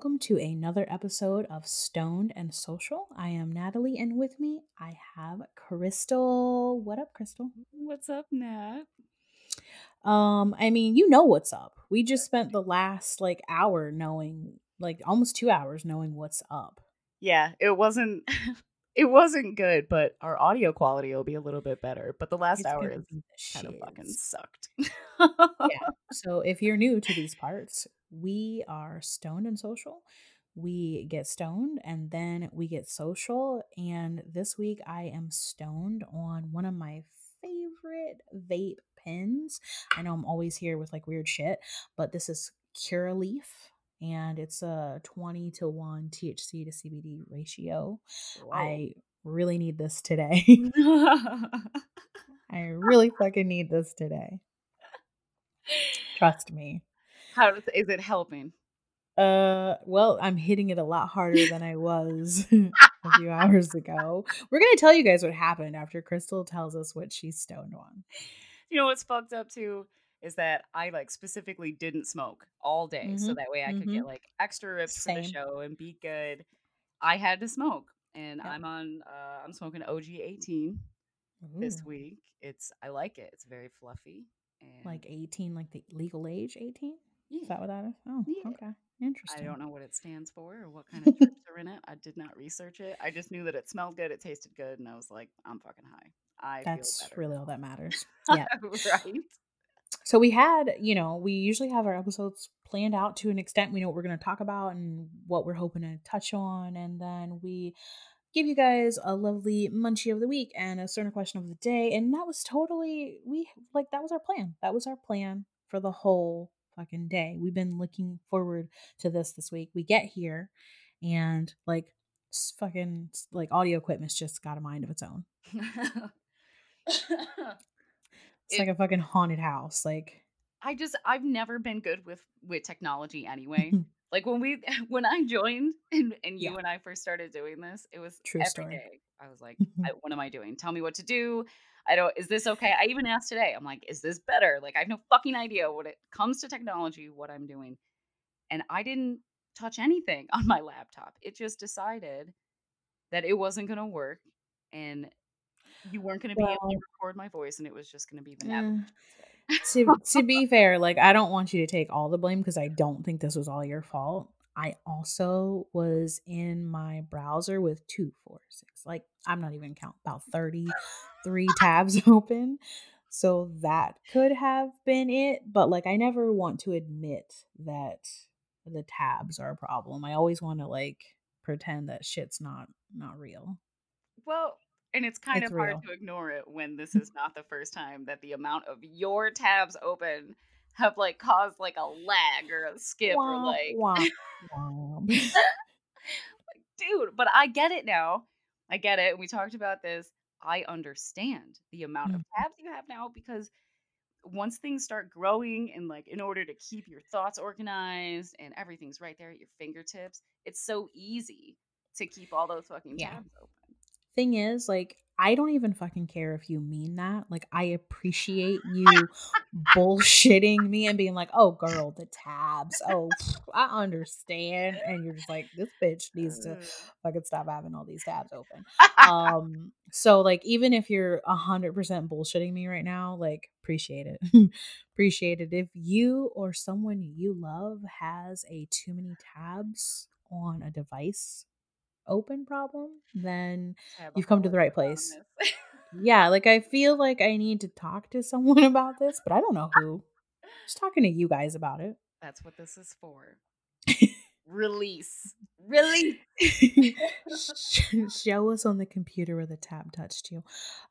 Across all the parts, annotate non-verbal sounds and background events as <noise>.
welcome to another episode of Stoned and Social. I am Natalie, and with me I have Crystal. What up, Crystal? What's up, Nat? Um, I mean, you know what's up. We just spent the last like hour knowing, like almost two hours knowing what's up. Yeah, it wasn't <laughs> it wasn't good, but our audio quality will be a little bit better. But the last It's hour is kind of fucking sucked. yeah. So if you're new to these parts, we are stoned and social. We get stoned and then we get social. And this week I am stoned on one of my favorite vape pens. I know I'm always here with like weird shit, but this is Curaleaf and it's a 20 to 1 THC to CBD ratio. I really need this today. <laughs> <laughs> I really fucking need this today. Trust me. How does, is it helping? Uh, well, I'm hitting it a lot harder than I was <laughs> a few hours ago. We're gonna tell you guys what happened after Crystal tells us what she's stoned on. You know what's fucked up too is that I like specifically didn't smoke all day, so Mhm, that way I could get like extra rips for the show and be good. I had to smoke, and Yep. I'm on. Uh, I'm smoking OG 18 this week. It's I like it. It's very fluffy and like 18, like the legal age 18. Yeah. Is that what that is? Oh, Yeah. okay, Interesting. I don't know what it stands for or what kind of <laughs> trips are in it. I did not research it. I just knew that it smelled good, it tasted good, and I was like, I'm fucking high. I That's really all that matters. <laughs> Yeah. right. So we had, you know, we usually have our episodes planned out to an extent. We know what we're going to talk about and what we're hoping to touch on. And then we give you guys a lovely munchie of the week and a certain question of the day. And that was totally, we like, that was our plan. That was our plan for the whole fucking day. We've been looking forward to this this week. We get here and like, fucking like audio equipment's just got a mind of its own. <laughs> It's It- like a fucking haunted house. Like, I just I've never been good with with technology anyway. <laughs> like when we <laughs> when I joined and, and you Yeah. and I first started doing this, it was True every story. day. I was like, I, what am I doing? Tell me what to do. I don't is this okay? I even asked today. I'm like, is this better? Like I have no fucking idea what it comes to technology, what I'm doing. And I didn't touch anything <laughs> on my laptop. It just decided that it wasn't gonna work and you weren't gonna be able to record my voice and it was just gonna be the eh, navigation to to <laughs> be fair, like I don't want you to take all the blame because I don't think this was all your fault. I also was in my browser with two, four, six. Like I'm not even count about thirty three tabs <laughs> open. So that could have been it, but like I never want to admit that the tabs are a problem. I always want to like pretend that shit's not not real. Well, and it's kind It's of hard to ignore it when this <laughs> is not the first time that the amount of your tabs open have like caused like a lag or a skip or like womp, <laughs> womp. dude, but I get it now. I get it. We talked about this. I understand the amount of Mhm. tabs you have now because once things start growing and like in order to keep your thoughts organized and everything's right there at your fingertips, it's so easy to keep all those fucking Yeah. tabs open. thing is, like, I don't even fucking care if you mean that. Like, I appreciate you bullshitting me and being like, oh, girl, the tabs. Oh, I understand. And you're just like, this bitch needs to <laughs> fucking stop having all these tabs open. Um, so like, even if you're a hundred percent bullshitting me right now, like, appreciate it. <laughs> appreciate it. If you or someone you love has a too many tabs on a device open problem, then I have a you've come to the right place. yeah, like I <laughs> feel like I need to talk to someone <laughs> about this, but I don't know who. Just talking to you guys about it. That's what this is for. <laughs> Release. Release. Show us on the computer where the tab touched you.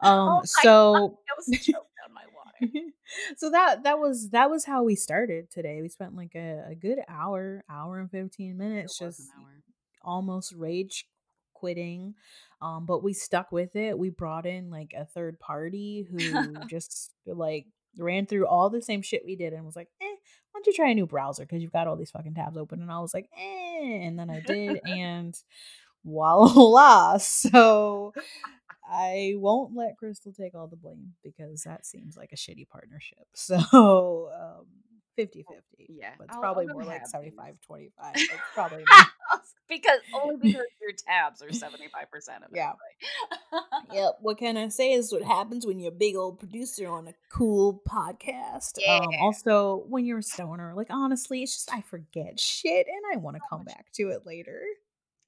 Oh Um my so I was choked on my water. so that that was that was how we started today. We spent like a, a good hour, hour and 15 It minutes was just an hour. Almost rage quitting. Um, but we stuck with it. We brought in like a third party who <laughs> just like ran through all the same shit we did and was like, eh, why don't you try a new browser? Because you've got all these fucking tabs open. And I was like, eh. And then I did, <laughs> and voila. <laughs> So I won't let Crystal take all the blame because that seems like a shitty partnership. So um, 50 50. Yeah, But it's I'll- probably I'll more like halvesies. 75 25. It's <laughs> probably because only because your tabs are seventy five percent of it. Yeah. Yep. What can I say is what happens when you're a big old producer on a cool podcast. Um, also, when you're a stoner, like honestly, it's just I forget shit and I want to come back to it later.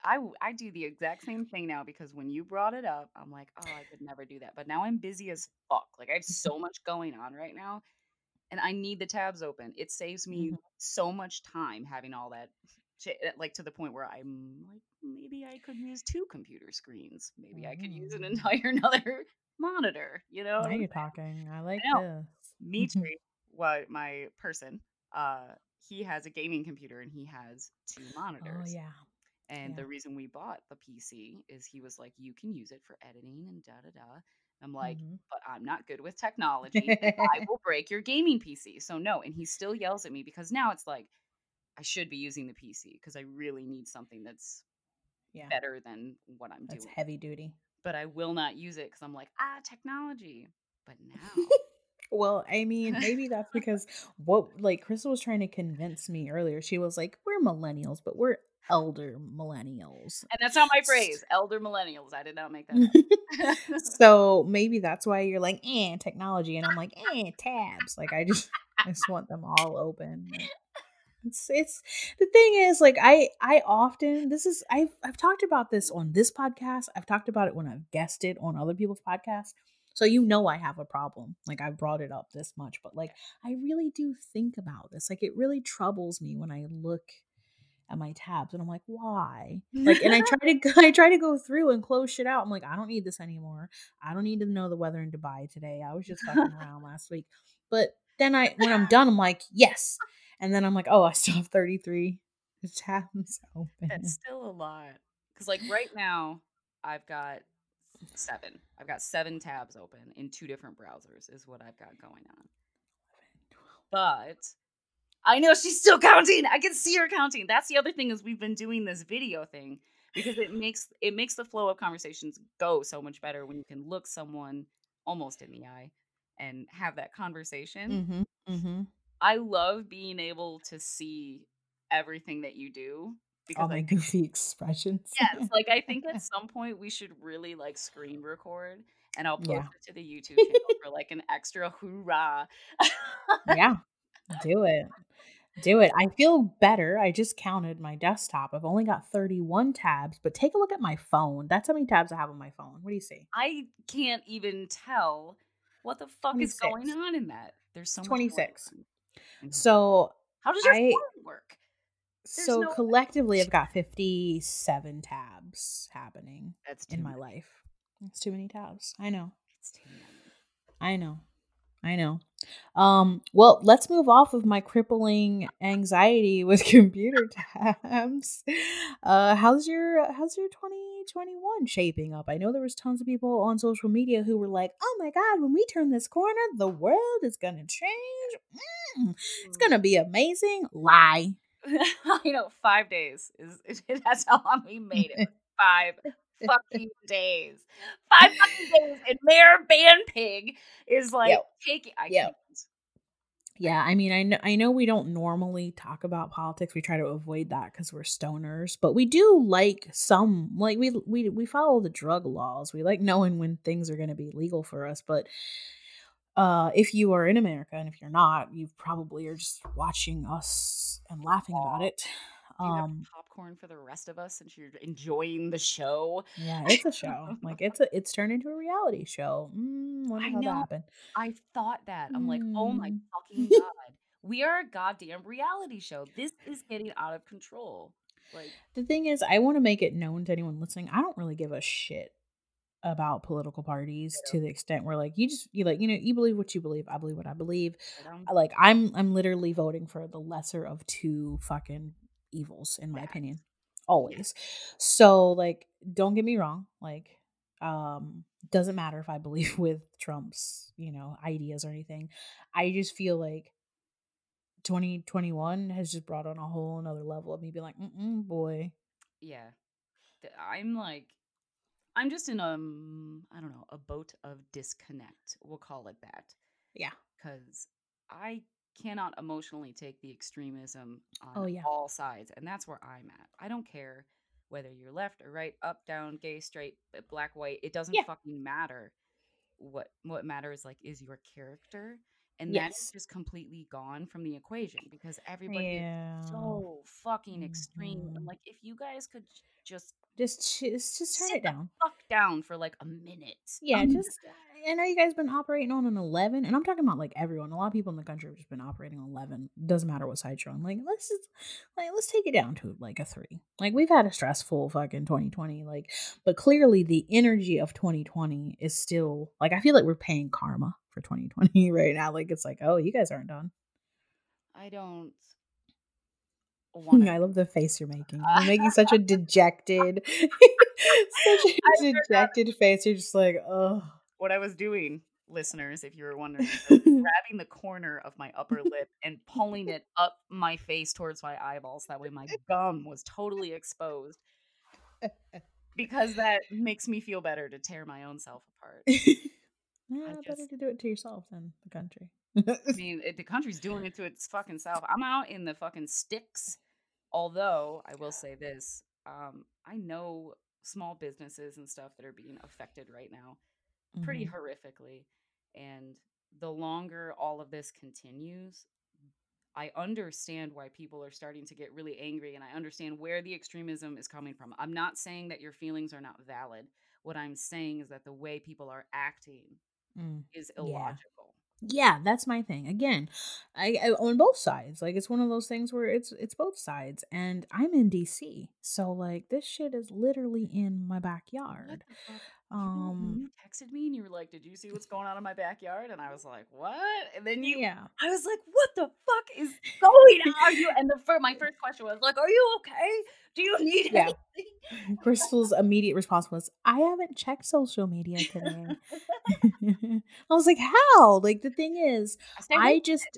I, I do the exact same thing now because when you brought it up, I'm like, oh, I could never do that. But now I'm busy as fuck. Like I have so much going on right now, and I need the tabs open. It saves me Mhm. so much time having all that shit. eh, Like to the point where I'm like, maybe I could use two computer screens. Maybe I could use an <laughs> Mm. entire another monitor. You know? now I'm you're talking. I like know. this. Mitri, what my person, uh, he has a gaming computer and he has two monitors. Oh yeah. And Yeah. the reason we bought the PC is he was like, you can use it for editing and da da da. I'm like, Mhm. but I'm not good with technology. I <laughs> will break your gaming PC. So no. And he still yells at me because now it's like, I should be using the PC because I really need something that's Yeah. better than what I'm That's doing. heavy duty. But I will not use it because I'm like, ah, technology. But now, <laughs> Well, I mean, maybe that's <laughs> because what like Crystal was trying to convince me earlier. She was like, "We're millennials, but we're elder millennials." and that's not my phrase, elder millennials. I did not make that up. <laughs> <laughs> so maybe that's why you're like, "Eh, technology," and I'm like, "Eh, tabs." Like I just, I just want them all open. It's it's the thing is like I I often this is I've I've talked about this on this podcast. I've talked about it when I've guested on other people's podcasts. So you know I have a problem. Like I brought it up this much, but like I really do think about this. Like it really troubles me when I look at my tabs and I'm like, why? <laughs> Like and I try to go, <laughs> I try to go through and close shit out. I'm like, I don't need this anymore. I don't need to know the weather in Dubai today. I was just fucking <laughs> around last week. But then I when I'm done, I'm like, yes. And then I'm like, oh, I still have 33 tabs open. That's still a lot. Because like right now, I've got seven. I've got seven tabs open in two different browsers. Is what I've got going on. But I know she's still counting. I can see her counting. That's the other thing is we've been doing this video thing because it makes it makes the flow of conversations go so much better when you can look someone almost in the eye and have that conversation. Mm-hmm. Mm-hmm. I love being able to see everything that you do because All my I goofy <laughs> expressions. yes, <laughs> like I think at some point we should really like screen record and I'll post Yeah. it to the YouTube channel <laughs> for like an extra hoorah. yeah. Do it. Do it. I feel better. I just counted my desktop. I've only got 31 tabs, but take a look at my phone. That's how many tabs I have on my phone. What do you see? I can't even tell what the fuck is going on in that. There's so 26. on. Mhm. So, How does your I- phone work? There's so no way. collectively, I've <laughs> got 57 tabs happening That's in my many. life. It's too many tabs. I know. It's too many. I know. I know. Um, well, let's move off of my crippling anxiety with <laughs> computer tabs. Uh, how's your how's your 2021 shaping up? I know there was tons of people on social media who were like, "Oh my god, when we turn this corner, the world is going to change. Mm, it's going to be amazing." Lie. <laughs> you know five days is <laughs> that's how long we made it. Five fucking days. Five fucking days. And Mayor Bandpig is like Yep. taking. I Yep. can't. Yeah, I mean, I know, I know we don't normally talk about politics. We try to avoid that because we're stoners, but we do like some, like we we we follow the drug laws. We like knowing when things are going to be legal for us. But uh, if you are in America and if you're not, you probably are just watching us and laughing about it. Do you have Um, popcorn for the rest of us since you're enjoying the show? yeah, it's a show. <laughs> like it's a it's turned into a reality show. Mm, wonder I how that know. happened. I thought that. I'm like, oh my Mm. fucking <laughs> god. We are a goddamn reality show. This is getting out of control. Like, The thing is, I want to make it known to anyone listening. I don't really give a shit about political parties to the extent where like you just you like you know you believe what you believe i believe what i believe I- like i'm i'm literally voting for the lesser of two fucking evils in my Facts. opinion always so like don't get me wrong like um doesn't matter if i believe <laughs> with trump's you know ideas or anything i just feel like 2021 has just brought on a whole another level of me being like mm boy yeah. I'm like, I'm just in um, I don't know, a boat of disconnect. We'll call it that. yeah Because I cannot emotionally take the extremism on Oh yeah. all sides, and that's where I'm at. I don't care whether you're left or right, up, down, gay, straight, black, white. It doesn't Yeah. fucking matter. What what matters like is your character, and that is just completely gone from the equation because everybody is so fucking extreme. And Mhm. like, if you guys could just Just just just turn it down. fuck down for like a minute. Yeah, Um, just I know you guys been operating on an 11, and I'm talking about like everyone. A lot of people in the country have just been operating on 11. Doesn't matter what side you're on. Like let's just like let's take it down to like a three. Like we've had a stressful fucking 2020. Like, but clearly the energy of 2020 is still like I feel like we're paying karma for 2020 <laughs> right now. Like it's like oh you guys aren't done. I don't <laughs> want I love the face you're making. You're making such a <laughs> dejected, such a dejected face. You're just like oh. What I was doing, listeners, if you were wondering. <laughs> <laughs> Grabbing the corner of my upper lip and pulling it up my face towards my eyeballs. That way my gum was totally exposed. Because that makes me feel better to tear my own self apart. Yeah, better to do it to yourself than the country. I <laughs> mean, it, the country's doing it to its fucking self. I'm out in the fucking sticks. Although I will say this, um, I know small businesses and stuff that are being affected right now pretty Mhm. horrifically. And the longer all of this continues, I understand why people are starting to get really angry and I understand where the extremism is coming from. I'm not saying that your feelings are not valid. What I'm saying is that the way people are acting Mm. is illogical. Yeah, that's my thing. Again, I, I on both sides. Like it's one of those things where it's it's both sides, and I'm in DC, so like this shit is literally in my backyard. You Um, you texted me and you were like, "Did you see what's going on in my backyard?" And I was like, "What?" And then you, yeah, I was like, "What the fuck is <laughs> going <laughs> on?" Are you? And the fir- my first question was like, "Are you okay? Do you need Yeah. anything?" <laughs> Crystal's immediate response was, "I haven't checked social media today." I was like, "How?" Like the thing is, I, I just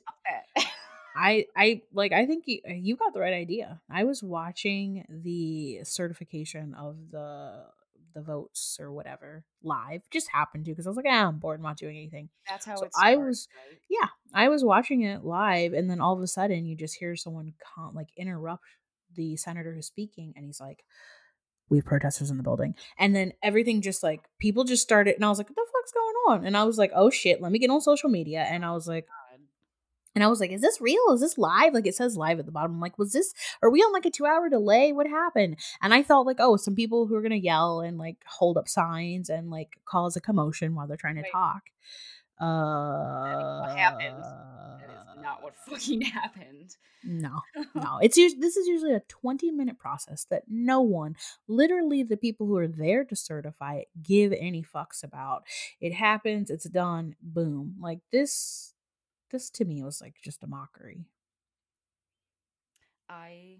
I I like I think you, you got the right idea. I was watching the certification of the the votes or whatever live. Just happened to because I was like, ah, I'm bored, I'm not doing anything. That's how So it I was- right? Yeah, I was watching it live, and then all of a sudden, you just hear someone con- like interrupt the senator who's speaking, and he's like, "We have protesters in the building," and then everything just like people just started, and I was like, "What the fuck's going on?" And I was like, "Oh shit, let me get on social media," and I was like. And I was like, is this real? Is this live? Like it says live at the bottom. I'm like, was this are we on like a two hour delay? What happened? And I thought like, oh, some people who are gonna yell and like hold up signs and like cause a commotion while they're trying to Right. talk. Uh what happened. That is not what <laughs> fucking happened. no, <laughs> no. It's this is usually a 20 minute process that no one, literally the people who are there to certify it, give any fucks about. It happens, it's done, boom. Like this this to me was like just a mockery. I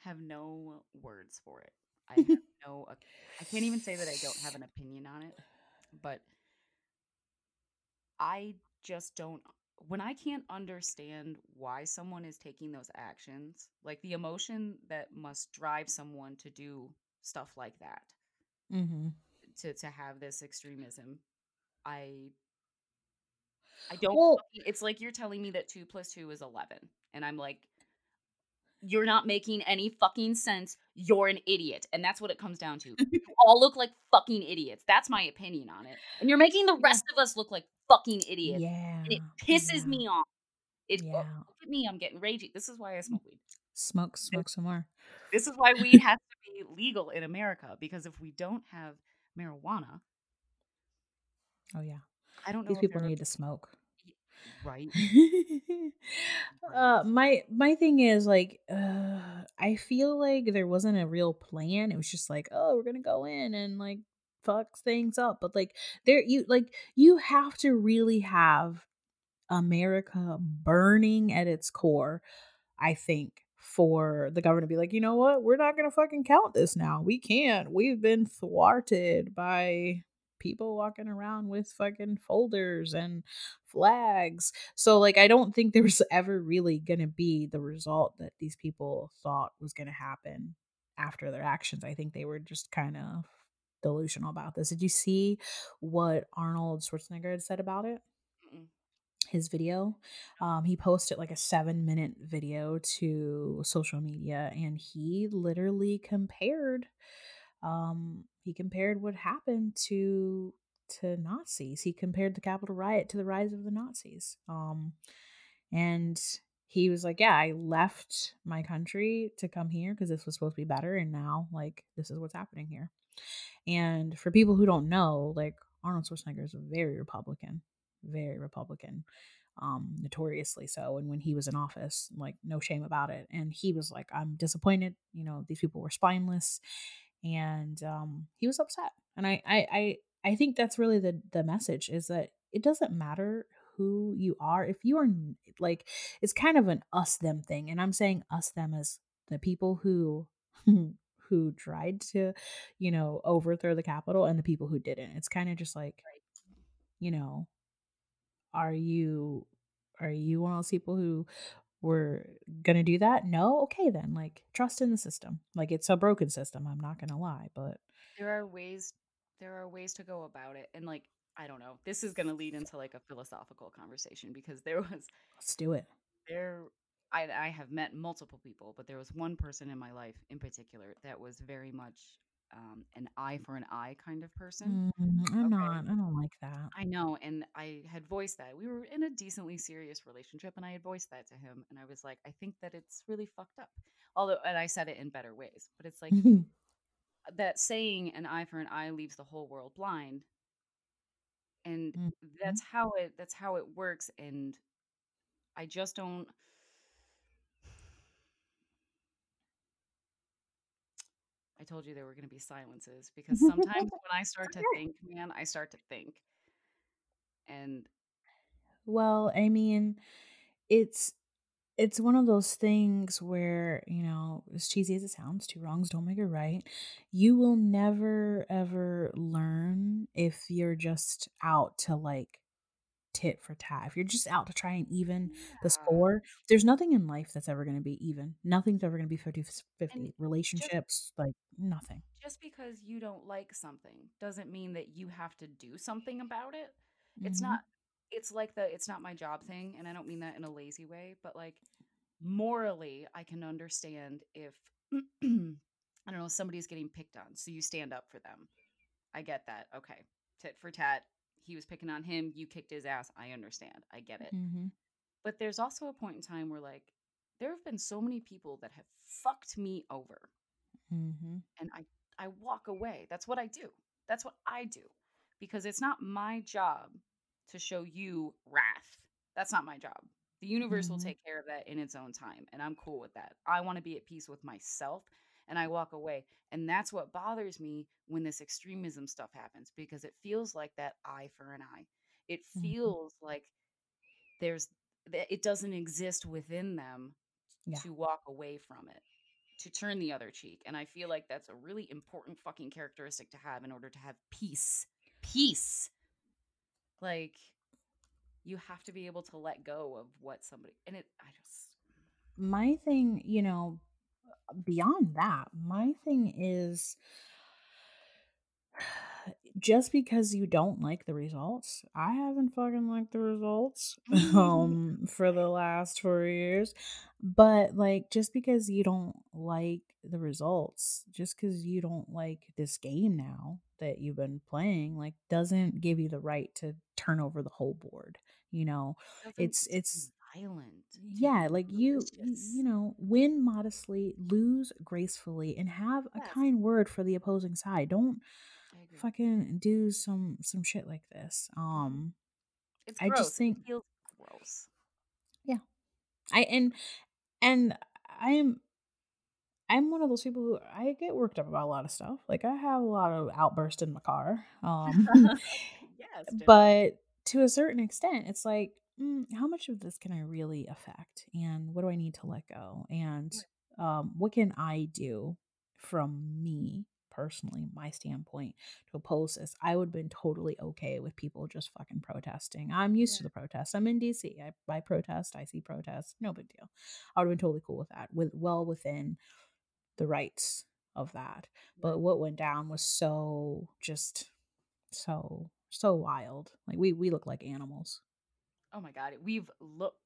have no words for it. I have <laughs> no. I can't even say that I don't have an opinion on it, but I just don't. When I can't understand why someone is taking those actions, like the emotion that must drive someone to do stuff like that, Mm-hmm. to to have this extremism, I. I don't. Well- it's like you're telling me that two plus two is eleven, and I'm like, you're not making any fucking sense. You're an idiot. And that's what it comes down to. you <laughs> all look like fucking idiots. That's my opinion on it. And you're making the rest of us look like fucking idiots. Yeah. And it pisses yeah, me off. It oh, Yeah. look at me, I'm getting ragey. This is why I mm. smoke weed. Smoke, smoke some more. This is why weed has to be legal in America. Because if we don't have marijuana, Oh yeah. I don't know These people need to smoke. <laughs> right. uh my my thing is like uh I feel like there wasn't a real plan. It was just like, oh, we're gonna go in and like fuck things up. But like there you like you have to really have America burning at its core, I think, for the government to be like, you know what, we're not gonna fucking count this now. We can't. We've been thwarted by people walking around with fucking folders and flags. So like I don't think there was ever really gonna be the result that these people thought was gonna happen after their actions. I think they were just kind of delusional about this. Did you see what Arnold Schwarzenegger had said about it? Mm-mm. his video. Um, he posted like a seven minute video to social media and he literally compared um he compared what happened to to Nazis. He compared the Capitol riot to the rise of the Nazis. Um and he was like, "Yeah, I left my country to come here because this was supposed to be better and now like this is what's happening here." And for people who don't know, like Arnold Schwarzenegger is very Republican, very Republican, um, notoriously so. And when he was in office, like no shame about it. And he was like, I'm disappointed. You know, these people were spineless, and um, he was upset. And I, I, I, I think that's really the the message is that it doesn't matter who you are if you are like it's kind of an us them thing and i'm saying us them as the people who <laughs> who tried to, you know, overthrow the Capitol and the people who didn't. It's kind of just like, you know, are you are you one of those people who were gonna do that? No, okay then. Like trust in the system. Like it's a broken system. I'm not gonna lie, but there are ways there are ways to go about it, and like I don't know. This is gonna lead into like a philosophical conversation because there was let's do it. There I, I have met multiple people, but there was one person in my life in particular that was very much um, an eye for an eye kind of person. Mm, I'm okay. not. I don't like that. I know. And I had voiced that. We were in a decently serious relationship, and I had voiced that to him. And I was like, I think that it's really fucked up. Although, and I said it in better ways, but it's like <laughs> that saying an eye for an eye leaves the whole world blind. And mm-hmm. that's how it that's how it works. And I just don't I told you there were going to be silences because sometimes <laughs> when I start to think, man, I start to think. And well, I mean, it's it's one of those things where, you know, as cheesy as it sounds, two wrongs don't make it right. You will never ever learn if you're just out to like tit for tat. If you're just out to try and even yeah. the score, there's nothing in life that's ever going to be even. Nothing's ever going to be 50 50. Relationships, just, like nothing. Just because you don't like something doesn't mean that you have to do something about it. Mm-hmm. It's not, it's like the, it's not my job thing. And I don't mean that in a lazy way, but like morally, I can understand if, <clears throat> I don't know, somebody's getting picked on. So you stand up for them. I get that. Okay. Tit for tat he was picking on him, you kicked his ass. I understand. I get it. Mm-hmm. But there's also a point in time where, like, there have been so many people that have fucked me over. Mm-hmm. And I, I walk away. That's what I do. That's what I do. Because it's not my job to show you wrath. That's not my job. The universe mm-hmm. will take care of that in its own time. And I'm cool with that. I want to be at peace with myself and I walk away. And that's what bothers me when this extremism stuff happens because it feels like that eye for an eye. It mm-hmm. feels mm-hmm. like there's it doesn't exist within them yeah. to walk away from it, to turn the other cheek. And I feel like that's a really important fucking characteristic to have in order to have peace. Peace. Like you have to be able to let go of what somebody and it I just my thing, you know, beyond that, my thing is <sighs> just because you don't like the results, I haven't fucking liked the results <laughs> um for the last 4 years, but like just because you don't like the results, just cuz you don't like this game now that you've been playing like doesn't give you the right to turn over the whole board, you know. It's it's violent. Yeah, like you, you know, win modestly, lose gracefully, and have yes. a kind word for the opposing side. Don't fucking do some some shit like this. Um, it's gross. I just think it feels gross. Yeah, I and and I am I'm one of those people who I get worked up about a lot of stuff. Like I have a lot of outbursts in my car. Um, <laughs> yes, <laughs> but to a certain extent, it's like mm, how much of this can I really affect? And what do I need to let go? And um, what can I do from me personally, my standpoint, to oppose this? I would have been totally okay with people just fucking protesting. I'm used yeah. to the protests. I'm in DC. I, I protest. I see protests. No big deal. I would have been totally cool with that, with well within the rights of that. But what went down was so just so so wild. Like we we look like animals. Oh my god, we've looked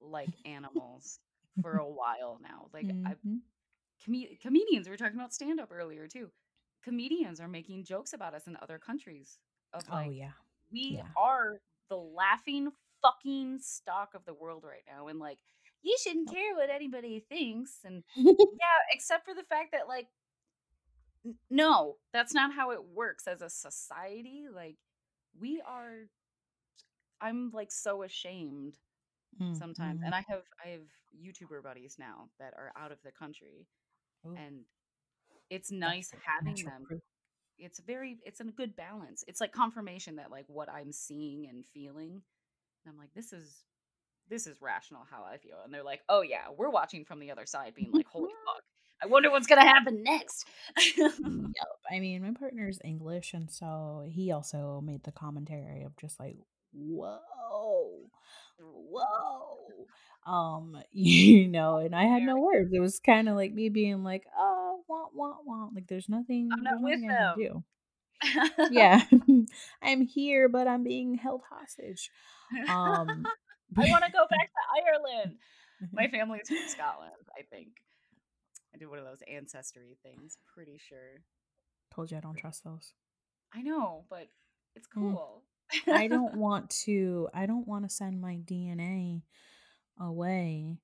like animals for a while now. Like I've hmm com- comedians, we were talking about stand up earlier too. Comedians are making jokes about us in other countries of Oh like yeah, we yeah. are the laughing fucking stock of the world right now and like you shouldn't care what anybody thinks and <laughs> yeah, except for the fact that like n- no, that's not how it works as a society. Like we are I'm like so ashamed sometimes. Mm-hmm. And I have I have YouTuber buddies now that are out of the country Oh, and it's nice the having them. proof. It's very it's a good balance. It's like confirmation that like what I'm seeing and feeling and I'm like this is this is rational how I feel. And they're like, "Oh yeah, we're watching from the other side being like, "Holy fuck. <laughs> I wonder what's going to happen next." <laughs> Yep. I mean, my partner's English, and so he also made the commentary of just like, whoa, whoa. Um, <laughs> you know, and I had no words. It was kind of like me being like, oh, wah, wah, wah. Like there's I'm nothing, not there's with nothing I can them. do. <laughs> Yeah. <laughs> I'm here, but I'm being held hostage. Um, I want to go back to Ireland. My family's from Scotland, I think. I did one of those ancestry things, pretty sure. told you I don't trust those. I know, but it's Mm. cool. I <laughs> don't want to I don't want to send my DNA away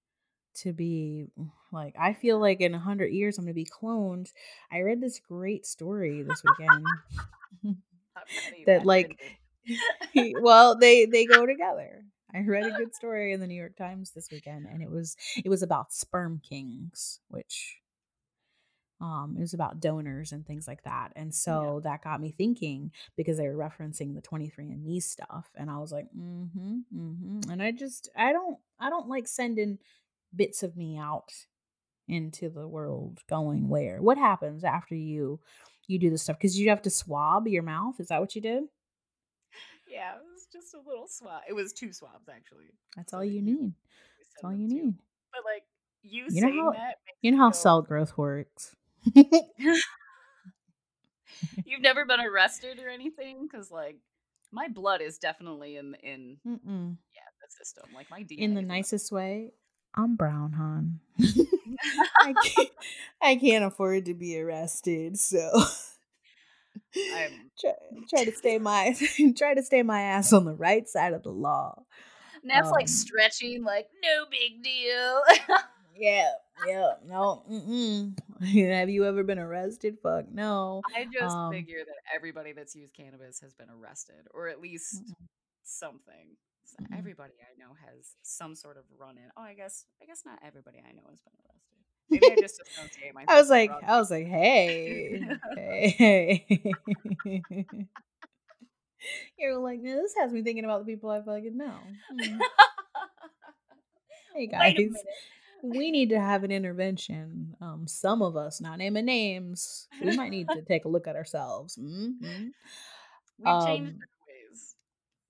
to be mm, like I feel like in a hundred years I'm gonna be cloned. I read this great story this weekend <laughs> <laughs> that like well they they go together. I read a good story in the New York Times this weekend and it was it was about sperm kings, which um it was about donors and things like that. And so that got me thinking because they were referencing the 23andMe stuff and I was like, "Mhm, mhm." And I just I don't I don't like sending bits of me out into the world going where? What happens after you you do this stuff cuz you have to swab your mouth? Is that what you did? yeah, it was just a little swab. It was two swabs actually. That's So all you need. That's all you need. But like you, You know how that you know how go, cell growth works. <laughs> You've never been arrested or anything? Because like my blood is definitely in in Mm-mm. yeah the system. Like my DNA In the nicest way, I'm brown, hon. <laughs> <laughs> I can't, I can't afford to be arrested, so I'm try, try to stay my try to stay my ass on the right side of the law. Like Um, stretching, like no big deal. Yeah, yeah, no. Mm-mm. <laughs> Have you ever been arrested? Fuck no. I just Um, figure that everybody that's used cannabis has been arrested, or at least Mm-mm. something. So Mm-mm. Everybody I know has some sort of run in. Oh, I guess I guess not everybody I know has been arrested. Maybe I just associate myself. <laughs> I was like. I was like, hey, <laughs> hey. You're like, no, this has me thinking about the people I fucking know. Hmm. Hey guys. We need to have an intervention. Um, some of us, not naming names, we might need to <laughs> take a look at ourselves. hmm We've changed Um, our ways.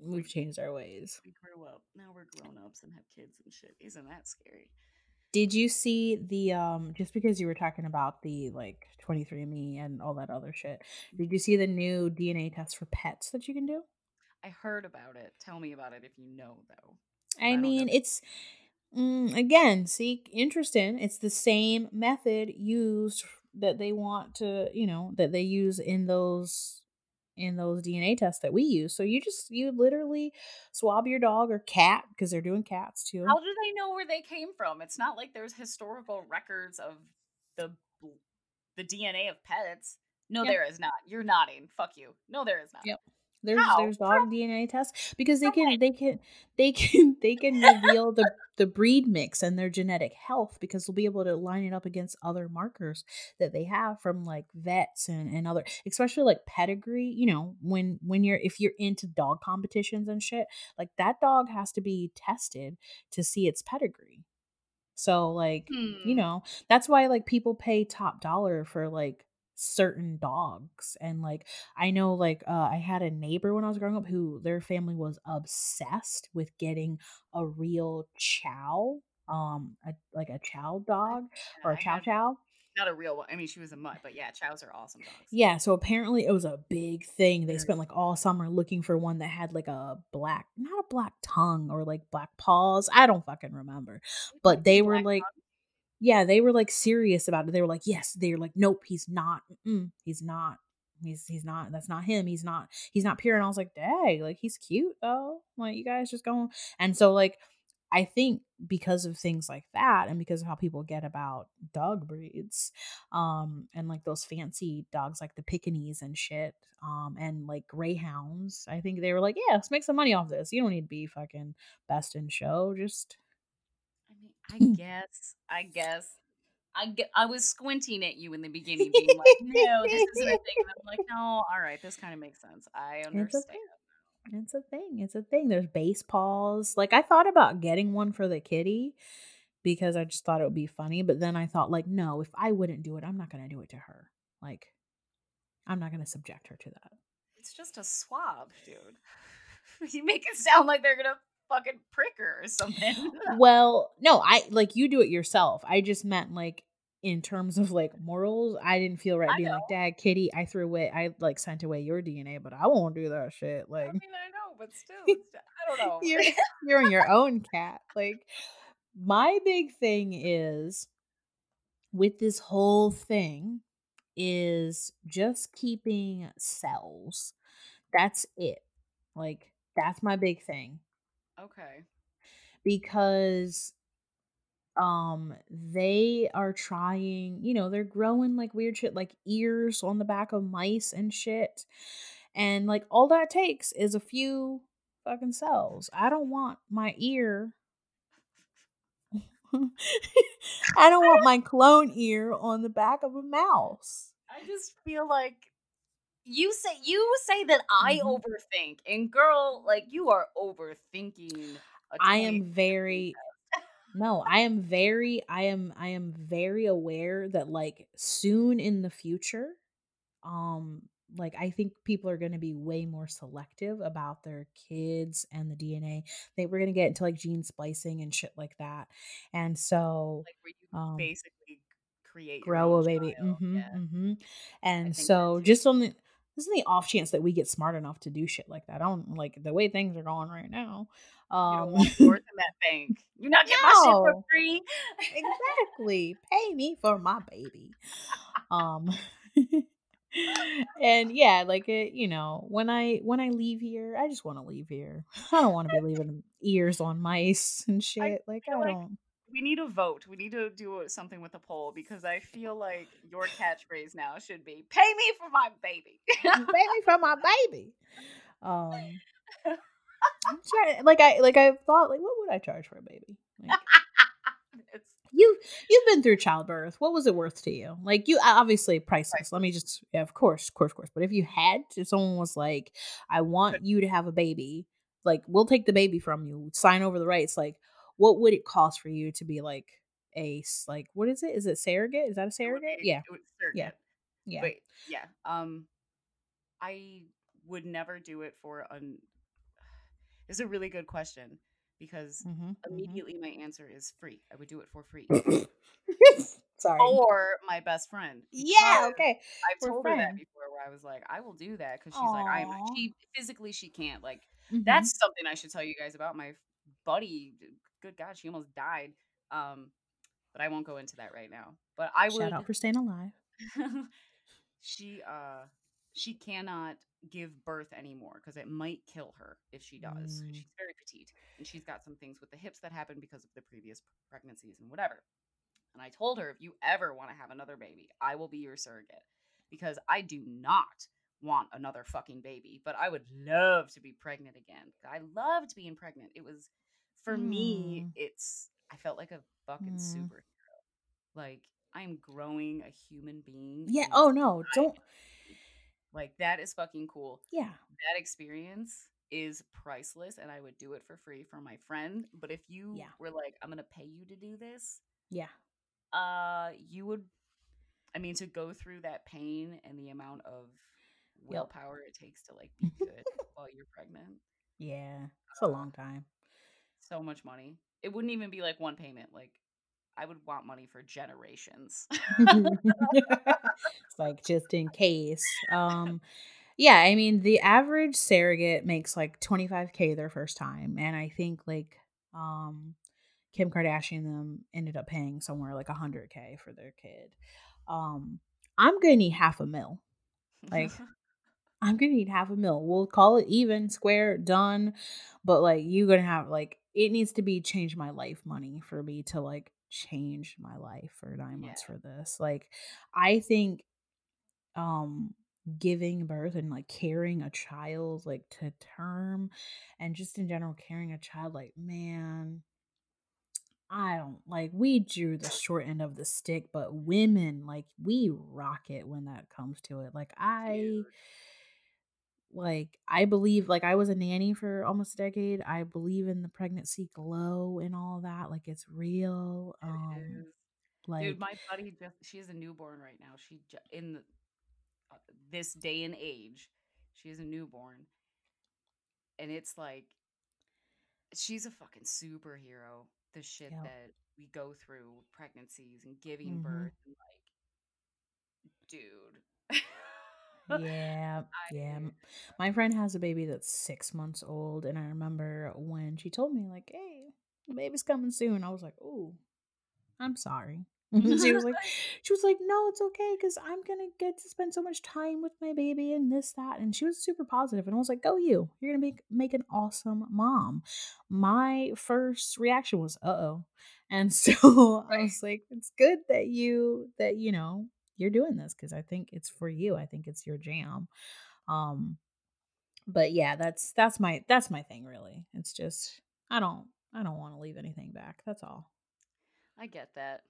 We've changed our ways. We grew up. Now we're grown ups and have kids and shit. Isn't that scary? Did you see the um? Just because you were talking about the like 23andMe and all that other shit, did you see the new DNA test for pets that you can do? I heard about it. Tell me about it if you know, though. I don't mean, know. it's mm, again, see, interesting. It's the same method used that they want to, you know, that they use in those in those DNA tests that we use. So you just you literally swab your dog or cat because they're doing cats too. How do they know where they came from? It's not like there's historical records of the the DNA of pets. No, Yep. there is not. You're nodding. Fuck you. No, there is not. Yep. There's How? there's dog DNA tests because they can they can they can <laughs> they can reveal the the breed mix and their genetic health because they'll be able to line it up against other markers that they have from like vets and, and other especially like pedigree you know when when you're if you're into dog competitions and shit like that dog has to be tested to see its pedigree so like you Hmm. know that's why like people pay top dollar for like certain dogs and like i know like uh i had a neighbor when i was growing up who their family was obsessed with getting a real chow um a, like a chow dog or a chow chow not a real one. I mean, she was a mutt, but yeah, chows are awesome dogs. Yeah, so apparently it was a big thing. They spent like all summer looking for one that had like a black, not a black tongue or like black paws. I don't fucking remember. But they were like, yeah, they were like serious about it. They were like, yes, they were like, nope, he's not. Mm-mm, he's not. He's he's not. That's not him. He's not. He's not pure. And I was like, dang, like he's cute though. Like you guys just going. And so like I think because of things like that and because of how people get about dog breeds um and like those fancy dogs like the Pekingese and shit um and like greyhounds I think they were like yeah let's make some money off this you don't need to be fucking best in show just I mm. guess I guess I, get, I was squinting at you in the beginning being like no this isn't a thing and I'm like no all right this kind of makes sense I <laughs> understand it's a thing. It's a thing. There's baseballs. Like I thought about getting one for the kitty because I just thought it would be funny, but then I thought like no, if I wouldn't do it, I'm not going to do it to her. Like I'm not going to subject her to that. It's just a swab, dude. <laughs> You make it sound like they're going to fucking pricker or something. <laughs> well, no, I like you do it yourself. I just meant like in terms of like morals, I didn't feel right I being know. like, Dad, Kitty, I threw away, I like sent away your DNA, but I won't do that shit. Like, I mean, I know, but still, <laughs> I don't know. you're, <laughs> you're on your own cat. Like, my big thing is with this whole thing is just keeping cells. That's it. Like, that's my big thing. Okay. Because um they are trying you know they're growing like weird shit like ears on the back of mice and shit and like all that takes is a few fucking cells i don't want my ear <laughs> i don't want my clone ear on the back of a mouse i just feel like you say you say that i mm-hmm. overthink and girl like you are overthinking I am very <laughs> no i am very i am i am very aware that like soon in the future um like i think people are going to be way more selective about their kids and the dna they were going to get into like gene splicing and shit like that and so like um, basically create grow a baby mm-hmm, yeah. mm-hmm. and so just on the this is the off chance that we get smart enough to do shit like that. I don't like the way things are going right now. Um, you don't want in that bank. You're not getting no. my shit for free. exactly. <laughs> Pay me for my baby. Um <laughs> and yeah, like it, you know, when I when I leave here, I just want to leave here. I don't want to be leaving ears on mice and shit. I like I don't we need a vote. We need to do something with a poll because I feel like your catchphrase now should be "Pay me for my baby." Pay me for my baby. Um, <laughs> I'm trying, like I like I thought like what would I charge for a baby? Like, <laughs> you you've been through childbirth. What was it worth to you? Like you obviously priceless. Let me just yeah, of course, of course, of course. But if you had, if someone was like, I want you to have a baby, like we'll take the baby from you, sign over the rights. Like, what would it cost for you to be like a like what is it? Is it surrogate? Is that a surrogate? yeah. Surrogate. Yeah. Yeah. But yeah. Um I would never do it for an <sighs> it's a really good question because mm-hmm, mm-hmm. immediately mm-hmm. my answer is free. I would do it for free. <laughs> Sorry. Or my best friend. Yeah, okay. I've We're told friends. her that before where I was like, I will do that because she's Aww. like, I'm she physically she can't. Like mm-hmm. that's something I should tell you guys about my buddy. Good God, she almost died. Um, but I won't go into that right now. But I would shout out for staying alive. <laughs> she uh she cannot give birth anymore because it might kill her if she does. Mm. She's very petite and she's got some things with the hips that happened because of the previous pregnancies and whatever. And I told her if you ever want to have another baby, I will be your surrogate because I do not want another fucking baby, but I would love to be pregnant again. I loved being pregnant. It was for mm. me, it's I felt like a fucking mm. superhero. Like I'm growing a human being. Yeah. Oh no, don't like that is fucking cool. Yeah. That experience is priceless and I would do it for free for my friend. But if you yeah. were like, I'm gonna pay you to do this, yeah. Uh you would I mean to go through that pain and the amount of willpower yep. it takes to like be good <laughs> while you're pregnant. Yeah. It's uh, a long time. So much money. It wouldn't even be like one payment. Like I would want money for generations. <laughs> <laughs> it's like just in case. Um yeah, I mean the average surrogate makes like 25k their first time and I think like um Kim Kardashian them ended up paying somewhere like 100k for their kid. Um I'm going to need half a mil. Like <laughs> I'm gonna need half a mil. We'll call it even, square, done. But like you gonna have like it needs to be change my life money for me to like change my life for nine Yeah. months for this. Like I think um giving birth and like carrying a child like to term and just in general carrying a child like man I don't like we drew the short end of the stick, but women like we rock it when that comes to it. Like I. like I believe like I was a nanny for almost a decade. I believe in the pregnancy glow and all that. Like it's real. Um is. like Dude, my buddy just she has a newborn right now. She in the, uh, this day and age, she is a newborn. And it's like she's a fucking superhero. The shit Yep. that we go through pregnancies and giving Mhm. birth and like dude. <laughs> Yeah, <laughs> yeah. My friend has a baby that's six months old, and I remember when she told me, like, "Hey, the baby's coming soon." I was like, "Oh, I'm sorry." <laughs> she was like, <laughs> "She was like, no, it's okay, because I'm gonna get to spend so much time with my baby and this, that." And she was super positive, and I was like, "Go you! You're gonna make make an awesome mom." My first reaction was, "Uh oh," and so I was like, "It's good that you that you know." You're doing this because I think it's for you. I think it's your jam. Um but yeah, that's that's my that's my thing really. It's just I don't I don't want to leave anything back. That's all. I get that.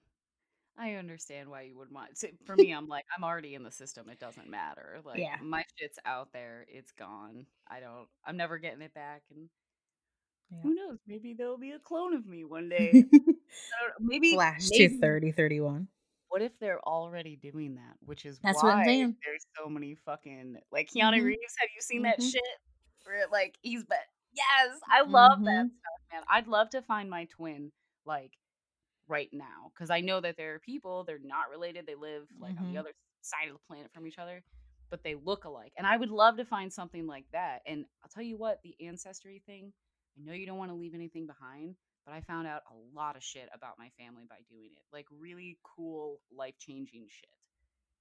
I understand why you would want. So for me, <laughs> I'm like, I'm already in the system. It doesn't matter. Like Yeah. my shit's out there. It's gone. I don't. I'm never getting it back. And Yeah. who knows? Maybe there'll be a clone of me one <laughs> day. I don't know. Maybe Flash maybe- to 30, 31. What if they're already doing that? Which is That's why what I'm saying. there's so many fucking like Keanu Mhm. Reeves. Have you seen that Mhm. shit? Where like he's but yes, I love that Mhm. stuff, man. I'd love to find my twin like right now because I know that there are people they're not related. They live like on the other side of the planet from each other, but they look alike. And I would love to find something like that. And I'll tell you what, the ancestry thing. I know you don't want to leave anything behind, but I found out a lot of shit about my family by doing it. Like really cool, life changing shit.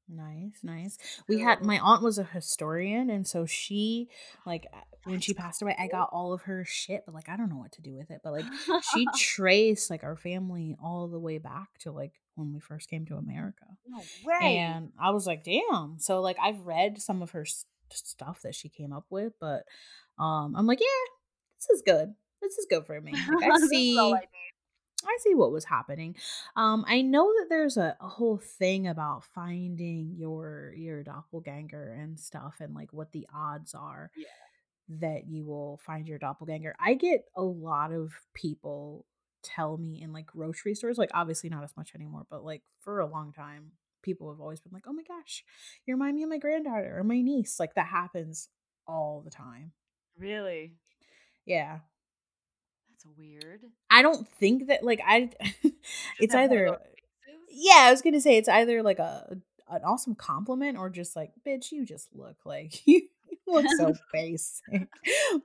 Nice, nice. We had my aunt was a historian, and so she like uh, <gasps> when she passed away, I got all of her shit, but like I don't know what to do with it. But like she <laughs> traced like our family all the way back to like when we first came to America. no way. And I was like, damn. So like I've read some of her s- stuff that she came up with, but um I'm like, yeah, this is good. This is good for me. <laughs> Like I see I. I see what was happening. Um I know that there's a, a whole thing about finding your your doppelganger and stuff and like what the odds are Yeah. that you will find your doppelganger. I get a lot of people tell me in like grocery stores, like obviously not as much anymore, but like for a long time, people have always been like, "Oh my gosh, you remind me of my granddaughter or my niece." Like that happens all the time. Really? Yeah. That's weird. I don't think that like I <laughs> it's have one of either yeah, I was gonna say it's either like a an awesome compliment or just like, bitch, you just look like <laughs> you look so <laughs> basic.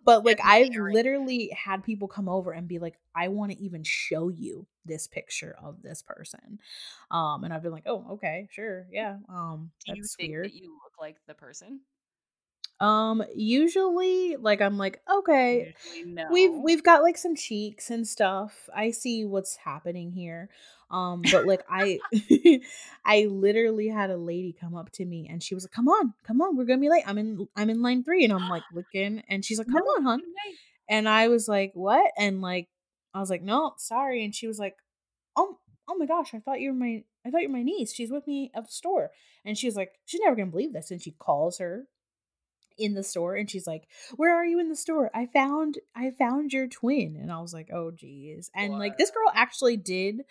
But like I've literally had people come over and be like, I want to even show you this picture of this person. Um, and I've been like, oh, okay, sure, yeah. Um, Do you think weird. that you look like the person? Um, usually like I'm like, okay, no. we've we've got like some cheeks and stuff. I see what's happening here. Um but like i <laughs> <laughs> i literally had a lady come up to me and she was like come on come on we're gonna be late. I'm in i'm in line three. And i'm like <gasps> looking and she's like come No on hon. and i was like what? And like i was like no sorry. And she was like oh oh my gosh i thought you were my i thought you were my niece. She's with me at the store. And she's like she's never gonna believe this. And she calls her in the store and she's like where are you in the store i found i found your twin and i was like oh geez and like this girl actually did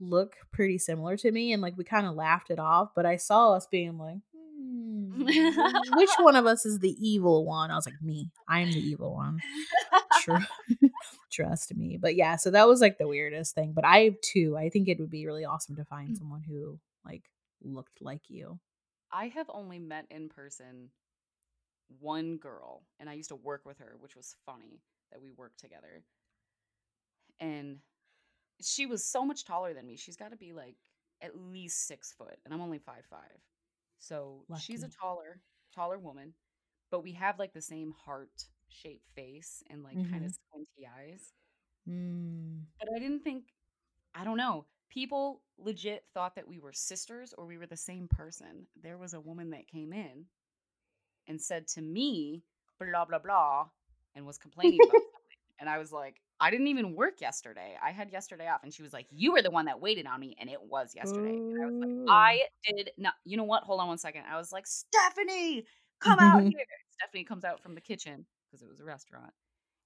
look pretty similar to me and like we kind of laughed it off but i saw us being like hmm, <laughs> which one of us is the evil one i was like me i'm the evil one <laughs> <laughs> Trust me. But yeah, so that was like the weirdest thing. But I too, I think it would be really awesome to find Mm. someone who like looked like you. I have only met in person one girl, and I used to work with her, which was funny that we worked together. And she was so much taller than me. She's got to be like at least six foot, and I'm only five five. So she's a taller, taller woman, but we have like the same heart shaped face and like kind Mhm. of squinty eyes. Mm. But I didn't think, I don't know. People legit thought that we were sisters or we were the same person. There was a woman that came in and said to me, blah, blah, blah, and was complaining about <laughs> something. And I was like, I didn't even work yesterday. I had yesterday off. And she was like, You were the one that waited on me. And it was yesterday. And I was like, I did not. You know what? Hold on one second. I was like, Stephanie, come out <laughs> here. Stephanie comes out from the kitchen because it was a restaurant.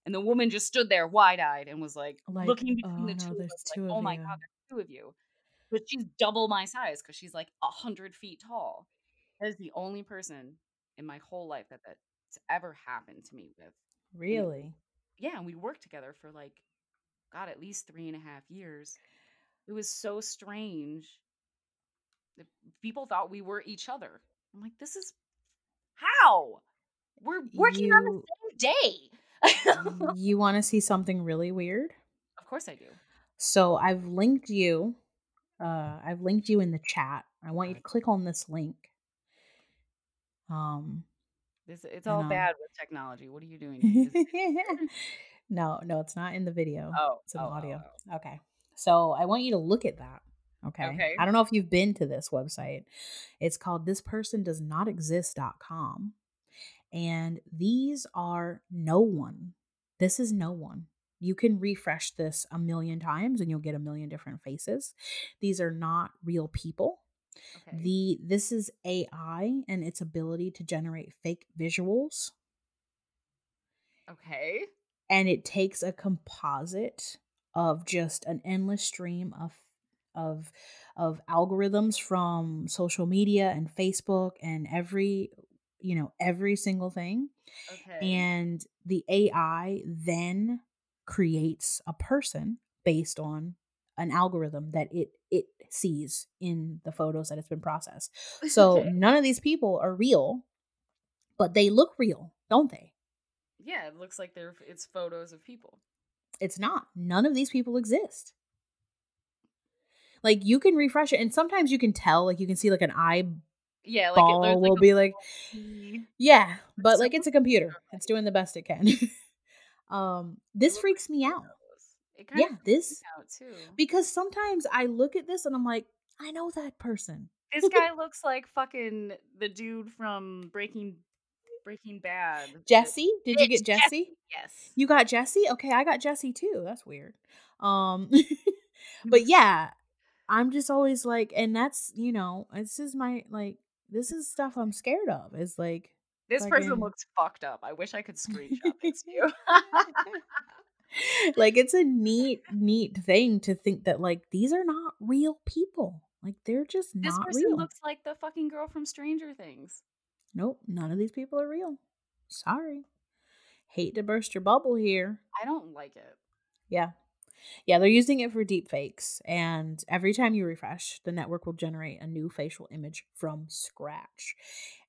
And the woman just stood there wide eyed and was like, Like, looking between oh the two of there's two like, of oh my you. God, there's two of you. But she's double my size because she's like a hundred feet tall. That is the only person in my whole life that that's ever happened to me with. Really? Yeah, and we worked together for like, God, at least three and a half years. It was so strange. People thought we were each other. I'm like, this is how we're working on the same day. <laughs> you want to see something really weird? of course I do. So I've linked you. Uh, I've linked you in the chat. I want you to click on this link. Um, This it's all um, bad with technology. What are you doing? <laughs> No, no, it's not in the video. oh, It's in oh, oh, audio. oh. Okay. So I want you to look at that. Okay. Okay. I don't know if you've been to this website. It's called thispersondoesnotexist.com. And these are no one. This is no one. You can refresh this a million times and you'll get a million different faces. These are not real people. Okay. The this is AI and its ability to generate fake visuals okay. and it takes a composite of just an endless stream of of of algorithms from social media and Facebook and every you know every single thing Okay. and the AI then creates a person based on an algorithm that it it sees in the photos that it's been processed. <laughs> So Okay. none of these people are real, but they look real, don't they? yeah, it looks like they're it's photos of people. It's not. None of these people exist. Like you can refresh it, and sometimes you can tell, like you can see like an eye. Yeah, like it, there's will like be like, yeah, but like it's a computer. It's doing the best it can. <laughs> um, this freaks me out. It kind Yeah, of this out too. because sometimes I look at this and I'm like, I know that person. This <laughs> guy looks like fucking the dude from Breaking Breaking Bad. Jesse, did you get Jesse? Yes. You got Jesse? Okay, I got Jesse too. That's weird. Um <laughs> but <laughs> yeah, I'm just always like and that's, you know, this is my like this is stuff I'm scared of. Is like This person looks fucked up. I wish I could screenshot this to you. <laughs> like it's a neat neat thing to think that like these are not real people. Like they're just not. this not person real. looks like the fucking girl from Stranger Things. nope, none of these people are real. Sorry. Hate to burst your bubble here. I don't like it. Yeah. Yeah, they're using it for deep fakes. And every time you refresh, the network will generate a new facial image from scratch.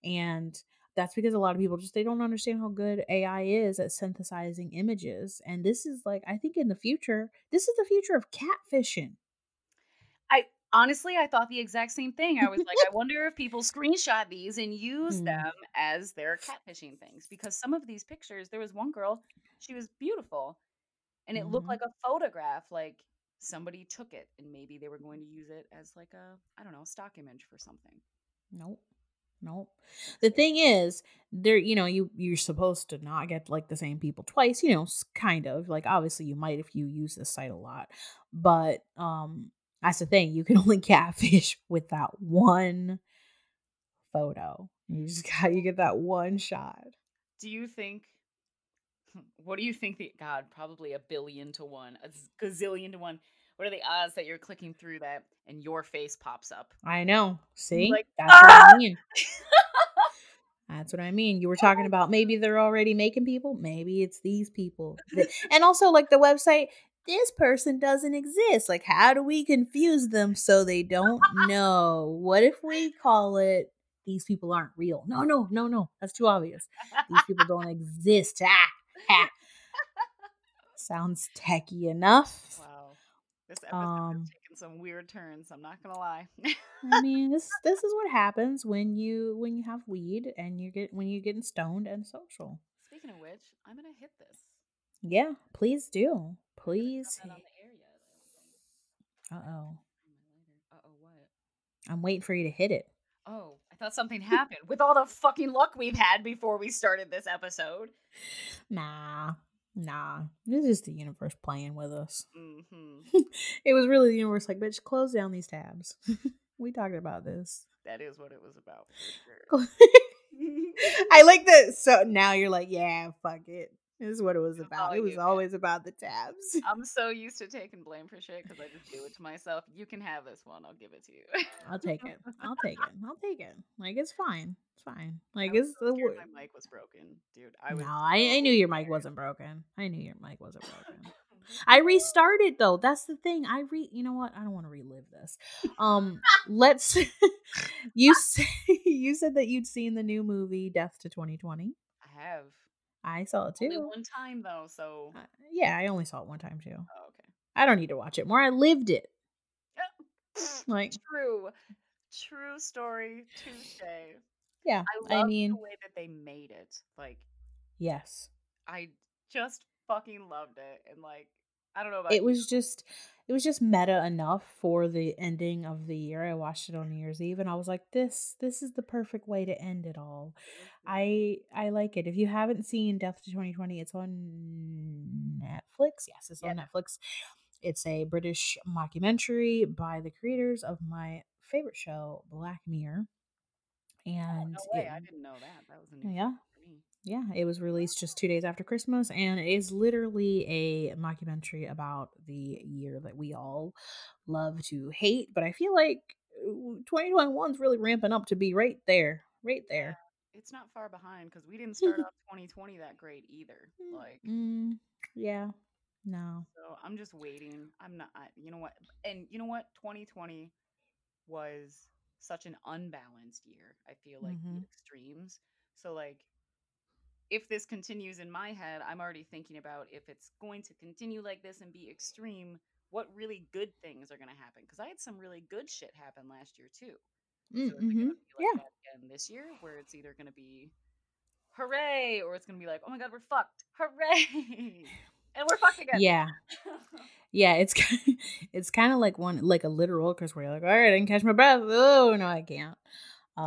And that's because a lot of people just they don't understand how good AI is at synthesizing images. And this is like I think in the future, this is the future of catfishing. I honestly I thought the exact same thing. I was like, I <laughs> wonder if people screenshot these and use Hmm. them as their catfishing things. Because some of these pictures, there was one girl, she was beautiful. And it looked Mhm. like a photograph, like somebody took it and maybe they were going to use it as like a, I don't know, stock image for something. Nope. Nope. The thing is, there you know, you you're supposed to not get like the same people twice, you know, kind of. Like obviously you might if you use this site a lot. But um that's the thing, you can <laughs> only catfish with that one photo. You just <laughs> got you get that one shot. Do you think what do you think the God, probably a billion to one, a gazillion to one. What are the odds that you're clicking through that and your face pops up? I know. See? like, that's what I mean. <laughs> That's what I mean. You were talking <laughs> about maybe they're already making people. Maybe it's these people. That- and also, like the website, this person doesn't exist. Like, how do we confuse them so they don't know? What if we call it these people aren't real? No, no, no, no. That's too obvious. These people don't <laughs> exist. Ah, ah. Sounds techie enough. Wow. This episode Um, is taking some weird turns. I'm not gonna lie. I mean, this <laughs> this is what happens when you when you have weed and you get when you're getting stoned and social. Speaking of which, I'm gonna hit this. Yeah, please do. I haven't done Please. that on the air yet. I don't think. Uh oh. Uh oh, what? I'm waiting for you to hit it. Oh, I thought something happened with all the fucking luck we've had before we started this episode. <laughs> Nah, nah. This is the universe playing with us. Mm-hmm. <laughs> It was really the universe like, bitch, close down these tabs. <laughs> we talked about this. That is what it was about for sure. <laughs> I like that. So now you're like, yeah, fuck it. Is what it was about. It was volume. always about the tabs. <laughs> I'm so used to taking blame for shit because I just do it to myself. You can have this one. I'll give it to you. I'll take it. I'll take it. I'll take it. Like it's fine. It's fine. Like it's so the my mic was broken, dude. I was. No, I, I knew your mic wasn't broken. I knew your mic wasn't broken. <laughs> I restarted though. That's the thing. I re you know what? I don't want to relive this. Um let's <laughs> you say, you said that you'd seen the new movie Death to 2020. I have. I saw it Only too. one time though, so. Uh, yeah, I only saw it one time too. Oh, okay. I don't need to watch it more. I lived it. <laughs> Like True. True story. Tuesday. yeah, I I love mean, the way that they made it. Like, yes. I just fucking loved it. And like, I don't know about It you. was just it was just meta enough for the ending of the year. I watched it on New Year's Eve and I was like, this this is the perfect way to end it all. Mm-hmm. I I like it. If you haven't seen Death to 2020, it's on Netflix. Yes, it's on Netflix. It's a British mockumentary by the creators of my favorite show, Black Mirror. Oh, And no way. it- I didn't know that. That was a new yeah, fact for me. Yeah, it was released just two days after Christmas, and it is literally a mockumentary about the year that we all love to hate. But I feel like 2021 is really ramping up to be right there, right there. It's not far behind because we didn't start off <laughs> 2020 that great either. Like, Mm, yeah, no. so I'm just waiting. I'm not, I, you know what? And you know what? 2020 was such an unbalanced year. I feel like Mhm. the extremes. So, like, if this continues in my head, I'm already thinking about if it's going to continue like this and be extreme, what really good things are going to happen? Because I had some really good shit happen last year too. So Mm-hmm. like Yeah. that again this year, where it's either gonna be hooray, or it's gonna be like, oh my god, we're fucked, hooray, <laughs> and we're fucked again. Yeah, <laughs> yeah. It's <laughs> it's kind of like one like a literal because we're like, all right, I can catch my breath. Oh no, I can't. Um,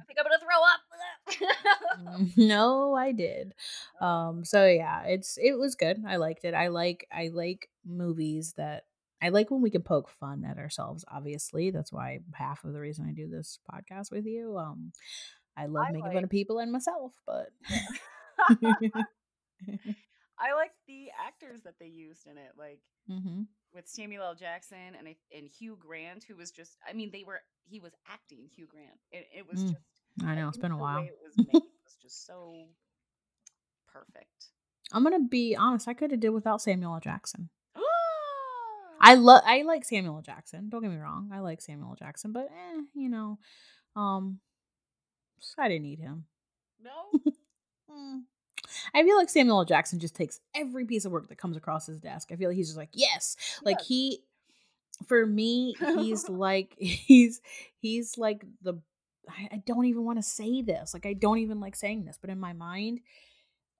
I think I'm gonna throw up. <laughs> No i did um so yeah it's it was good i liked it i like i like movies that i like when we can poke fun at ourselves obviously that's why half of the reason i do this podcast with you um i love I making fun of people and myself but <laughs> <laughs> I like the actors that they used in it, like hmm with Samuel L. Jackson and and Hugh Grant, who was just, I mean, they were he was acting Hugh Grant. It, it was Mm, just, i know it's been a while it was made <laughs> was just so perfect. i'm gonna be honest i could have did without samuel l jackson <gasps> i love i like samuel l jackson don't get me wrong i like samuel l jackson but eh, you know um i didn't need him no. <laughs> Mm. I feel like Samuel L. Jackson just takes every piece of work that comes across his desk. I feel like he's just like, yes. Like does. he for me, he's <laughs> like he's he's like the I, I don't even want to say this. Like I don't even like saying this, but in my mind,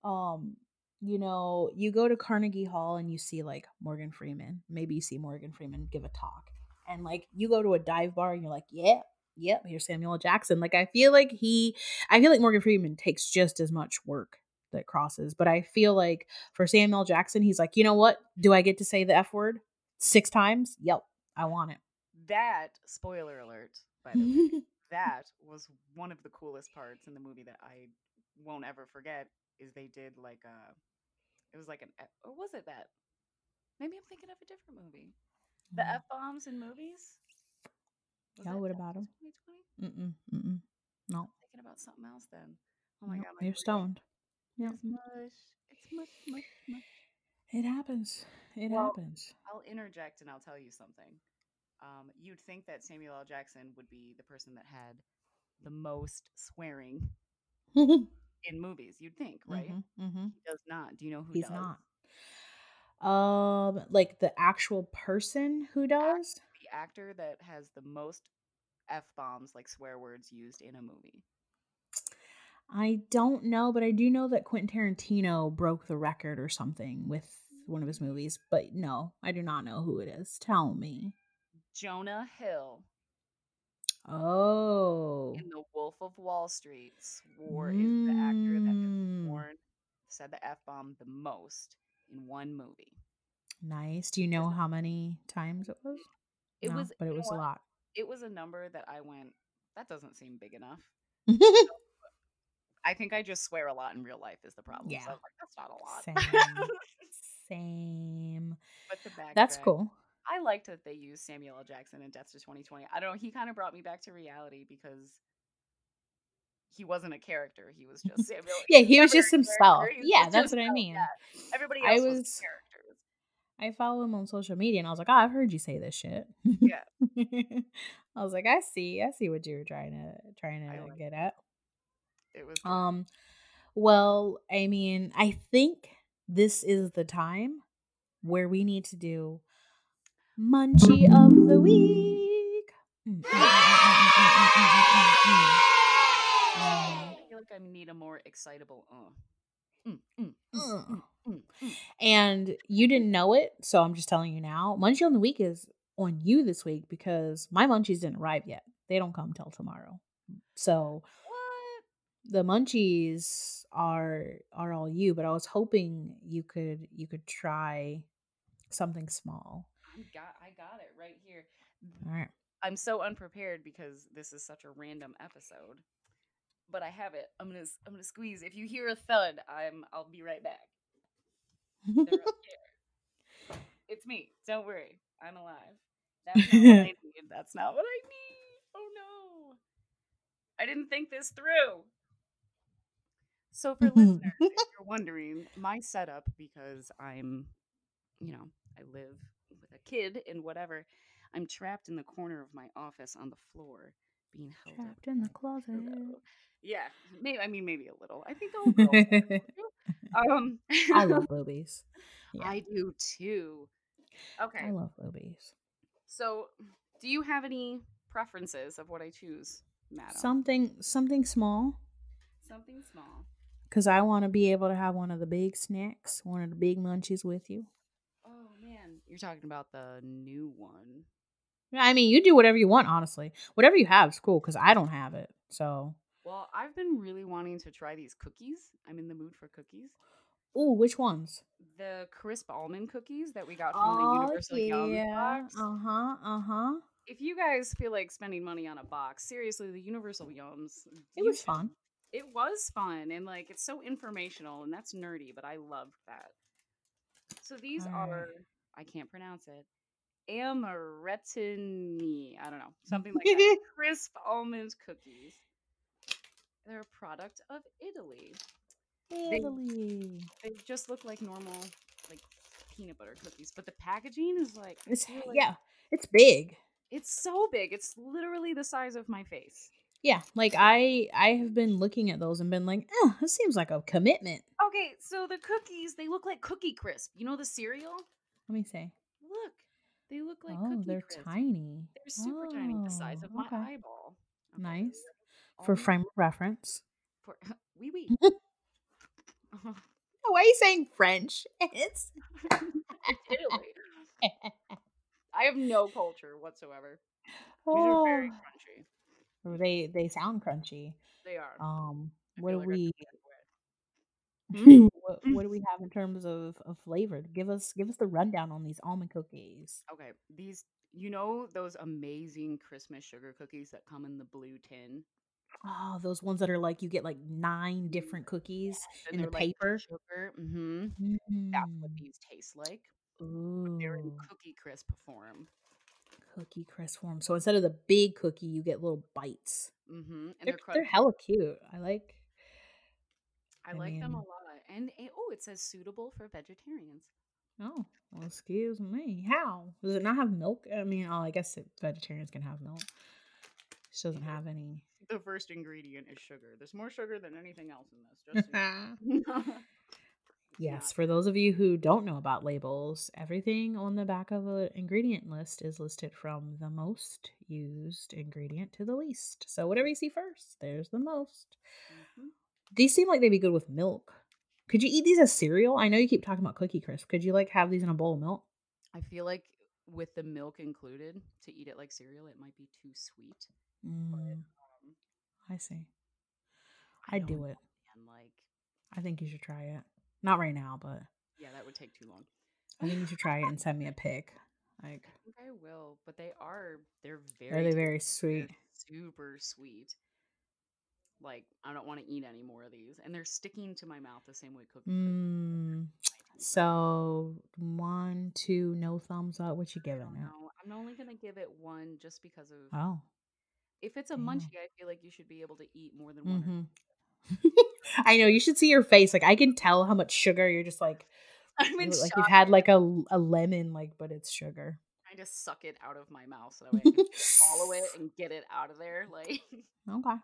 um, you know, you go to Carnegie Hall and you see like Morgan Freeman. Maybe you see Morgan Freeman give a talk. And like you go to a dive bar and you're like, yeah, yep, here's Samuel Jackson. Like I feel like he I feel like Morgan Freeman takes just as much work that crosses, but I feel like for Samuel Jackson, he's like, you know what? Do I get to say the F word six times? Yep, I want it. That spoiler alert, by the way. <laughs> that was one of the coolest parts in the movie that I won't ever forget is they did like a it was like an or was it that maybe I'm thinking of a different movie the Mm. F bombs in movies Was Yeah, what about them 2020? Mm-mm, mm-mm. No. thinking about something else then Oh my Yep, god, my you're brain stoned. Yep. is mush. It's mush, mush, mush. It happens. It Well, happens. I'll interject and I'll tell you something. Um, you'd think that Samuel L. Jackson would be the person that had the most swearing <laughs> in movies. You'd think, right? mhm. He does not. Do you know who He's does? not. Um, like the actual person who does. The actor that has the most f bombs, like swear words, used in a movie. I don't know, but I do know that Quentin Tarantino broke the record or something with one of his movies. But no, I do not know who it is. Tell me. Jonah Hill Oh. in The Wolf of Wall Street swore is the actor that has Mm, sworn said the f bomb the most in one movie. Nice. Do you know how many times it was? It No, was, but it you know was a lot. It was a number that I went. That doesn't seem big enough. <laughs> I think I just swear a lot in real life is the problem. So Yeah. Was like, that's not a lot. Same. <laughs> Same. but the That's cool. I liked that they used Samuel L. Jackson in Death to 2020. I don't know. He kind of brought me back to reality because he wasn't a character. He was just <laughs> Samuel. Yeah, he was just himself. was Yeah, that's what I mean. yeah. Everybody I else was, was- characters. I follow him on social media and I was like, oh, I've heard you say this shit. Yeah. <laughs> I was like, I see, I see what you were trying to trying to like get at. It was. Um well, I mean, I think this is the time where we need to do Munchie of the Week. I feel like I need a more excitable uh. Mm, mm, mm, and you didn't know it, so I'm just telling you now. Munchie of the Week is on you this week because my munchies didn't arrive yet. They don't come till tomorrow. So the munchies are are all you, but I was hoping you could you could try something small I got. I got it right here. All right. I'm so unprepared because this is such a random episode. But I have it. I'm gonna I'm gonna squeeze. If you hear a thud, I'm I'll be right back. They're up <laughs> here. It's me. Don't worry. I'm alive. That's not what I <laughs> need. That's not what I need. Oh no. I didn't think this through. So for listeners, if <laughs> you're wondering, my setup because I'm, you know, I live with a kid and whatever, I'm trapped in the corner of my office on the floor, being held up Trapped in the closet. pillow. Yeah, maybe I mean maybe a little. I think I'll go. <laughs> um, I <laughs> love boobies. Yeah. I do too. Okay, I love boobies. so do you have any preferences of what I choose, madam? Something something small something small. cuz I want to be able to have one of the big snacks, one of the big munchies with you. Oh you're talking about the new one. I mean, you do whatever you want, honestly. Whatever you have is cool cuz I don't have it. So, Well, I've been really wanting to try these cookies. I'm in the mood for cookies. ooh, which ones? The crisp almond cookies that we got from the Universal Yum box. Uh-huh. Uh-huh. If you guys feel like spending money on a box, seriously, the Universal Yums. It was should- fun. It was fun and like it's so informational and that's nerdy, but I loved that. So these Alright. are I can't pronounce it. Amaretini. I don't know. Something like that. <laughs> Crisp almond cookies. They're a product of Italy. Italy. They just look like normal like peanut butter cookies, but the packaging is like It's yeah, it's big. It's so big. It's literally the size of my face. Yeah, like I I have been looking at those and been like, "Oh, this seems like a commitment." Okay, so the cookies, they look like Cookie Crisp. You know the cereal? Let me see. Look, they look like oh, they're Crisp. tiny. They're super tiny, the size of Oh, my okay. eyeball. Okay, Nice. For frame of reference. For <laughs> wee wee. Oh, <laughs> <laughs> why are you saying French? It's Italy. I have no culture whatsoever. These are very crunchy. Oh, they they sound crunchy. They are. Um, what do like we could get wet. <laughs> what, what do we have in terms of, of flavor? Give us give us the rundown on these almond cookies. Okay, these you know those amazing Christmas sugar cookies that come in the blue tin? Oh, those ones that are like you get like nine different cookies in the like, paper. Sugar. Mm-hmm. That's what Mm. these taste like. Ooh, They're in cookie crisp form. cookie crisp form. So instead of the big cookie, you get little bites. Mm-hmm. And They're, they're, they're hella cute. I like I, I like them a lot. And oh, it says suitable for vegetarians. Oh, well, excuse me. How does it not have milk? I mean, oh, I guess it, vegetarians can have milk. This doesn't Yeah. have any. The first ingredient is sugar. There's more sugar than anything else in this. Just so. <laughs> <laughs> Yes, for those of you who don't know about labels, everything on the back of an ingredient list is listed from the most used ingredient to the least. So whatever you see first, there's the most. Mhm. These seem like they'd be good with milk. Could you eat these as cereal? I know you keep talking about Cookie Crisp. Could you like have these in a bowl of milk? I feel like with the milk included, to eat it like cereal, it might be too sweet. Mm, Um, I see. I do it. man, like, I think you should try it. Not right now, but yeah, that would take too long. I think you should try it and send me a pic. Like, I think I will, but they are they're very are they very They're sweet? super sweet. Like I don't want to eat any more of these, and they're sticking to my mouth the same way cookie. Crisp Mm, so one, two, no thumbs up. What you I giving it? I'm only gonna give it one just because of Oh, if it's a munchie, I feel like you should be able to eat more than one. Or hmm <laughs> I know you should see your face. Like I can tell how much sugar you're just like, <laughs> I'm in look like you've had like a, a lemon, like, but it's sugar. trying to suck it out of my mouth so that way I can <laughs> swallow it and get it out of there. Like Okay.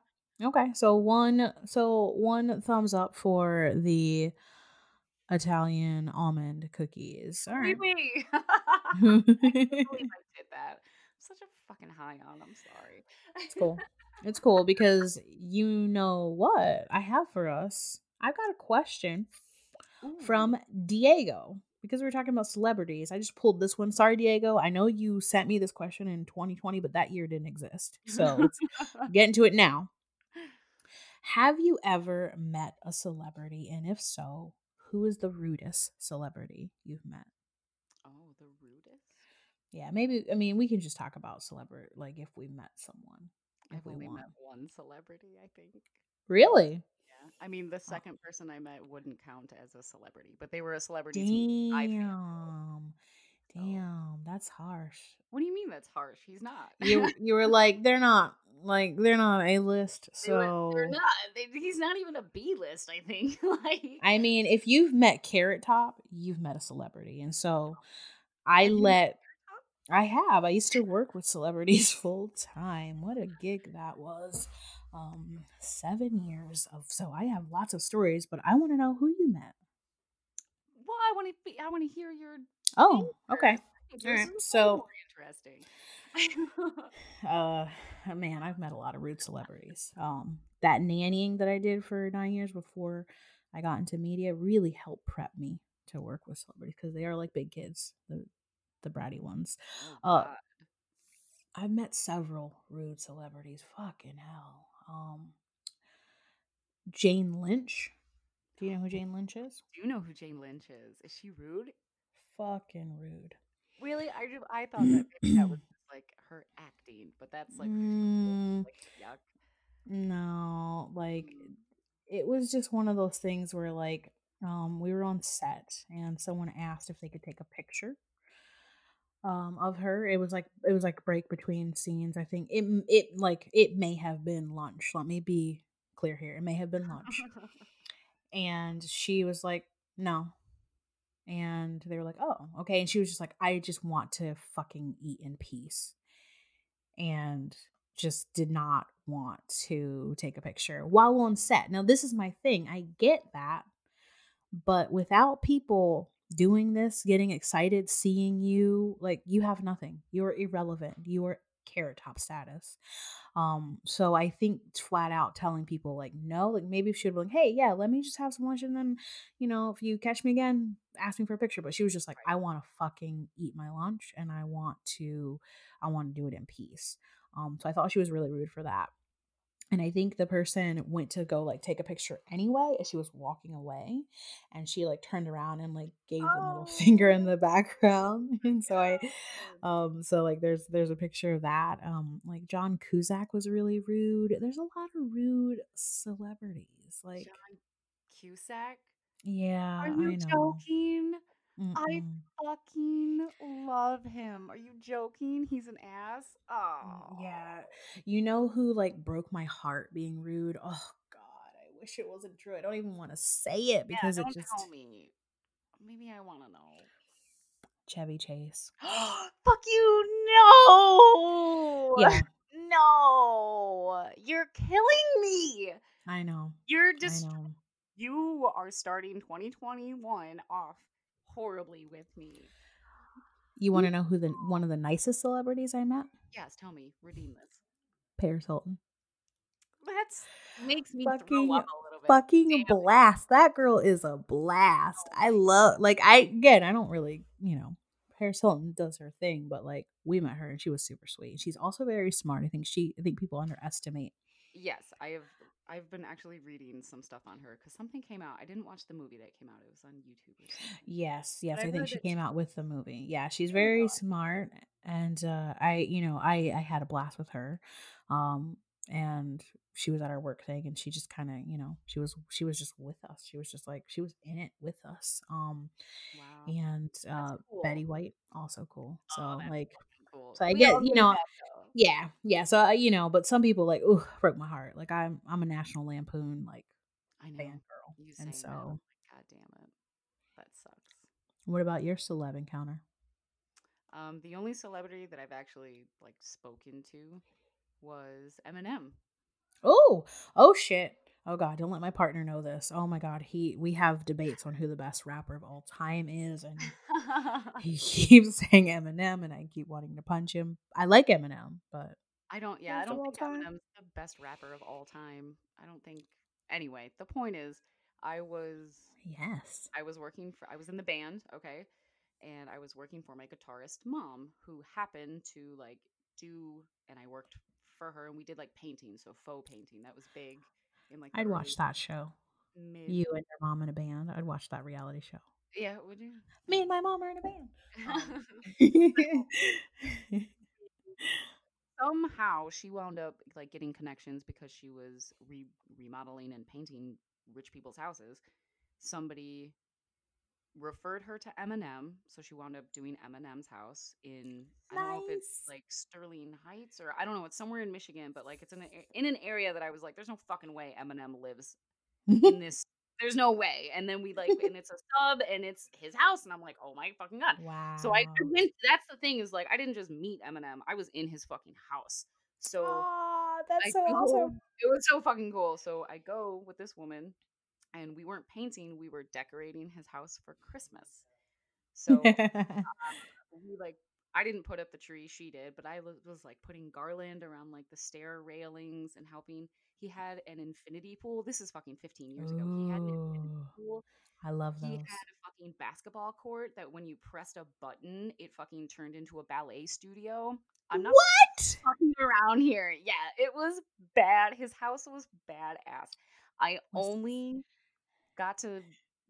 Okay. So one so one thumbs up for the Italian almond cookies. All right. Maybe. <laughs> I can't believe <laughs> I did that. I'm such a fucking high on. I'm sorry. It's cool. It's cool because you know what I have for us. I've got a question from Diego because we were talking about celebrities. I just pulled this one. Sorry, Diego. I know you sent me this question in 2020, but that year didn't exist. So let's <laughs> get into it now. Have you ever met a celebrity? And if so, who is the rudest celebrity you've met? oh, the rudest. Yeah, maybe. I mean, we can just talk about celebrity, like if we met someone. If I've we only want. met one celebrity, I think. Really? Yeah. I mean, the second person I met wouldn't count as a celebrity, but they were a celebrity to me. I feel. Damn. So- Damn, that's harsh. What do you mean that's harsh? He's not. You you were like they're not like they're not a list. They So they're not. They, he's not even a B list. I think. <laughs> like I mean, if you've met Carrot Top, you've met a celebrity, and so I Have let. I have. I used to work with celebrities <laughs> full time. What a gig that was. Um, seven years of so I have lots of stories, but I want to know who you met. well, I want to be. I want to hear your. Oh, okay. Alright, so- interesting. <laughs> Uh, man, I've met a lot of rude celebrities. <laughs> Um, that nannying that I did for nine years before I got into media really helped prep me to work with celebrities because they are like big kids, the the bratty ones. Oh, Uh, I've met several rude celebrities. Fucking hell. Um, Jane Lynch. Do you know who <gasps> Jane Lynch is? Do you know who Jane Lynch is? Is she rude? Fucking rude. Really? I do, I thought that maybe that was <clears throat> just like her acting, but that's like, Mm, like yuck. no, like Mm. it was just one of those things where like um we were on set and someone asked if they could take a picture um of her it was like it was like break between scenes i think it it like it may have been lunch let me be clear here it may have been lunch <laughs> and she was like no and they were like oh okay. And she was just like i just want to fucking eat in peace. And just did not want to take a picture while on set. Now this is my thing. I get that but without people doing this getting excited seeing you like you have nothing. You're irrelevant. You're carrot top status. Um so i think flat out telling people like no like maybe she would be like hey yeah let me just have some lunch and then you know if you catch me again ask me for a picture but she was just like i want to fucking eat my lunch and i want to i want to do it in peace. Um so i thought she was really rude for that and I think the person went to go like take a picture anyway as she was walking away. And she like turned around and like gave the middle <laughs> finger in the background. <laughs> And so I um so like there's there's a picture of that. Um like John Cusack was really rude. There's a lot of rude celebrities. Like John Cusack. yeah, Are you I know. joking? Mm-mm. Fucking love him. Are you joking? He's an ass. Oh Yeah. You know who like broke my heart being rude? Oh god, I wish it wasn't true. I don't even want to say it because yeah, it don't just tell me. Maybe I want to know. Chevy Chase. <gasps> Fuck you! No. Yeah, <laughs> No. You're killing me. I know. You're I just know. you are starting 2021 off horribly with me. You want to know who the one of the nicest celebrities I met? Yes, tell me, redeem this. Paris Hilton. That's makes me Fucking throw up a little bit. Fucking Damn. blast. That girl is a blast. I oh. love like I again, I don't really, you know, Paris Hilton does her thing, but like we met her and she was super sweet. She's also very smart. I think she I think people underestimate. Yes, I have. I've been actually reading some stuff on her because something came out. I didn't watch the movie that came out. It was on YouTube. Yes, yes. I I think she came out with the movie. Yeah, she's Oh, very smart and uh I, you know, I I had a blast with her. Um and she was at our work thing and she just kind of, you know, she was she was just with us. She was just like she was in it with us. Um Wow. and uh cool. Betty White also cool. So Oh, like cool. so I We get, you know. Yeah, yeah. So uh, you know, but some people like, ooh, broke my heart. Like I'm I'm a National Lampoon like I know. fangirl. You And saying that, so God damn it. That sucks. what about your celeb encounter? Um, the only celebrity that I've actually like spoken to was Eminem. Oh, oh shit. Oh god, don't let my partner know this. Oh my god, he we have debates on who the best rapper of all time is and <laughs> he <laughs> keeps saying Eminem and I keep wanting to punch him. I like Eminem, but I don't. Yeah, I don't think time? Eminem's the best rapper of all time. I don't think. Anyway, the point is, I was yes. I was working for I was in the band, okay, and I was working for my guitarist mom, who happened to like do, and I worked for her, and we did like painting, so faux painting. That was big. In like I'd watch that show. Mid, You and your mom in a band. I'd watch that reality show. yeah, would you? Me and my mom are in a band. Um, <laughs> <laughs> somehow she wound up like getting connections because she was re- remodeling and painting rich people's houses. Somebody referred her to Eminem, so she wound up doing Eminem's house in I don't know if it's like Sterling Heights or I don't know, it's somewhere in Michigan, but like it's in an, a- in an area that I was like, there's no fucking way Eminem lives in <laughs> this. There's no way. And then we like, and it's a sub, and it's his house, and I'm like, oh my fucking god. wow. So I, went. That's the thing is like I didn't just meet Eminem. I was in his fucking house. So Aw, that's I so go- awesome. it was so fucking cool. So I go with this woman, and we weren't painting. We were decorating his house for Christmas. <laughs> So um, we like I didn't put up the tree. She did, but I was, like putting garland around like the stair railings and helping. He had an infinity pool. This is fucking 15 years ago. He had an infinity pool. I love that. He those. had a fucking basketball court that when you pressed a button, it fucking turned into a ballet studio. I'm not what? fucking around here. Yeah, it was bad. His house was badass. I only got to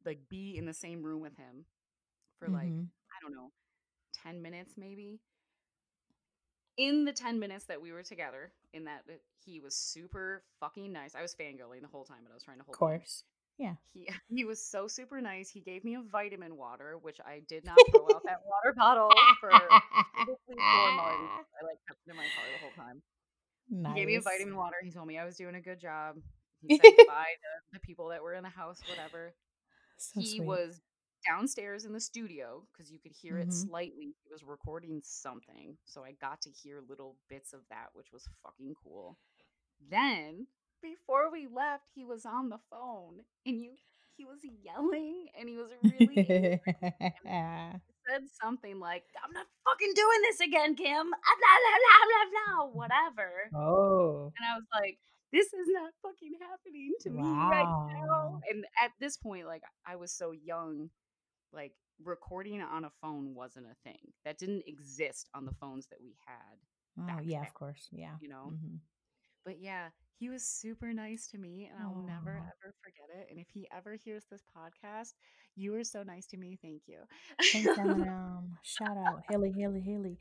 like be in the same room with him for like Mhm. I don't know, 10 minutes maybe. In the 10 minutes that we were together, in that that he was super fucking nice. I was fangirling the whole time, but I was trying to hold Of course. Yeah. he <laughs> he was so super nice. He gave me a vitamin water, which I did not throw out that <laughs> water bottle for four months. I like kept it in my car the whole time. He gave me a vitamin water. He told me I was doing a good job. He said goodbye <laughs> to the people that were in the house, whatever. So he sweet. was downstairs in the studio because you could hear it Mhm. slightly. He was recording something, so I got to hear little bits of that, which was fucking cool. Then, before we left, he was on the phone and you he was yelling and he was <laughs> really angry. said something like, "I'm not fucking doing this again, Kim." Ah, Blah <laughs> blah blah blah blah, whatever. oh. And I was like, this is not fucking happening to me right now. And at this point, like I was so young, like recording on a phone wasn't a thing. That didn't exist on the phones that we had, Oh, yeah, then, of course. Yeah. you know. Mhm. But yeah, he was super nice to me and I'll never ever forget it. And if he ever hears this podcast, you were so nice to me. Thank you. Thanks, <laughs> Eminem. Shout out. Haley, Haley, Haley.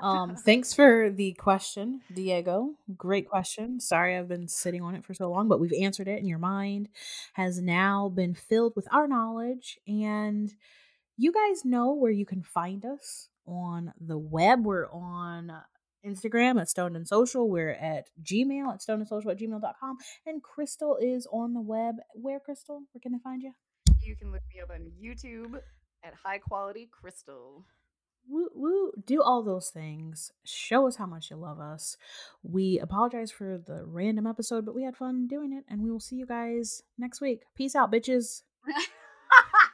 Um, <laughs> thanks for the question, Diego. Great question. Sorry I've been sitting on it for so long, but we've answered it, and your mind has now been filled with our knowledge. And you guys know where you can find us on the web. We're on Instagram at Stoned and Social. We're at Gmail at Stoned and Social at gmail.com. And Crystal is on the web. Where, Crystal? Where can they find you? You can look me up on YouTube at High Quality Crystal. Woo, woo. Do all those things. Show us how much you love us. We apologize for the random episode, but we had fun doing it. And we will see you guys next week. Peace out, bitches. <laughs>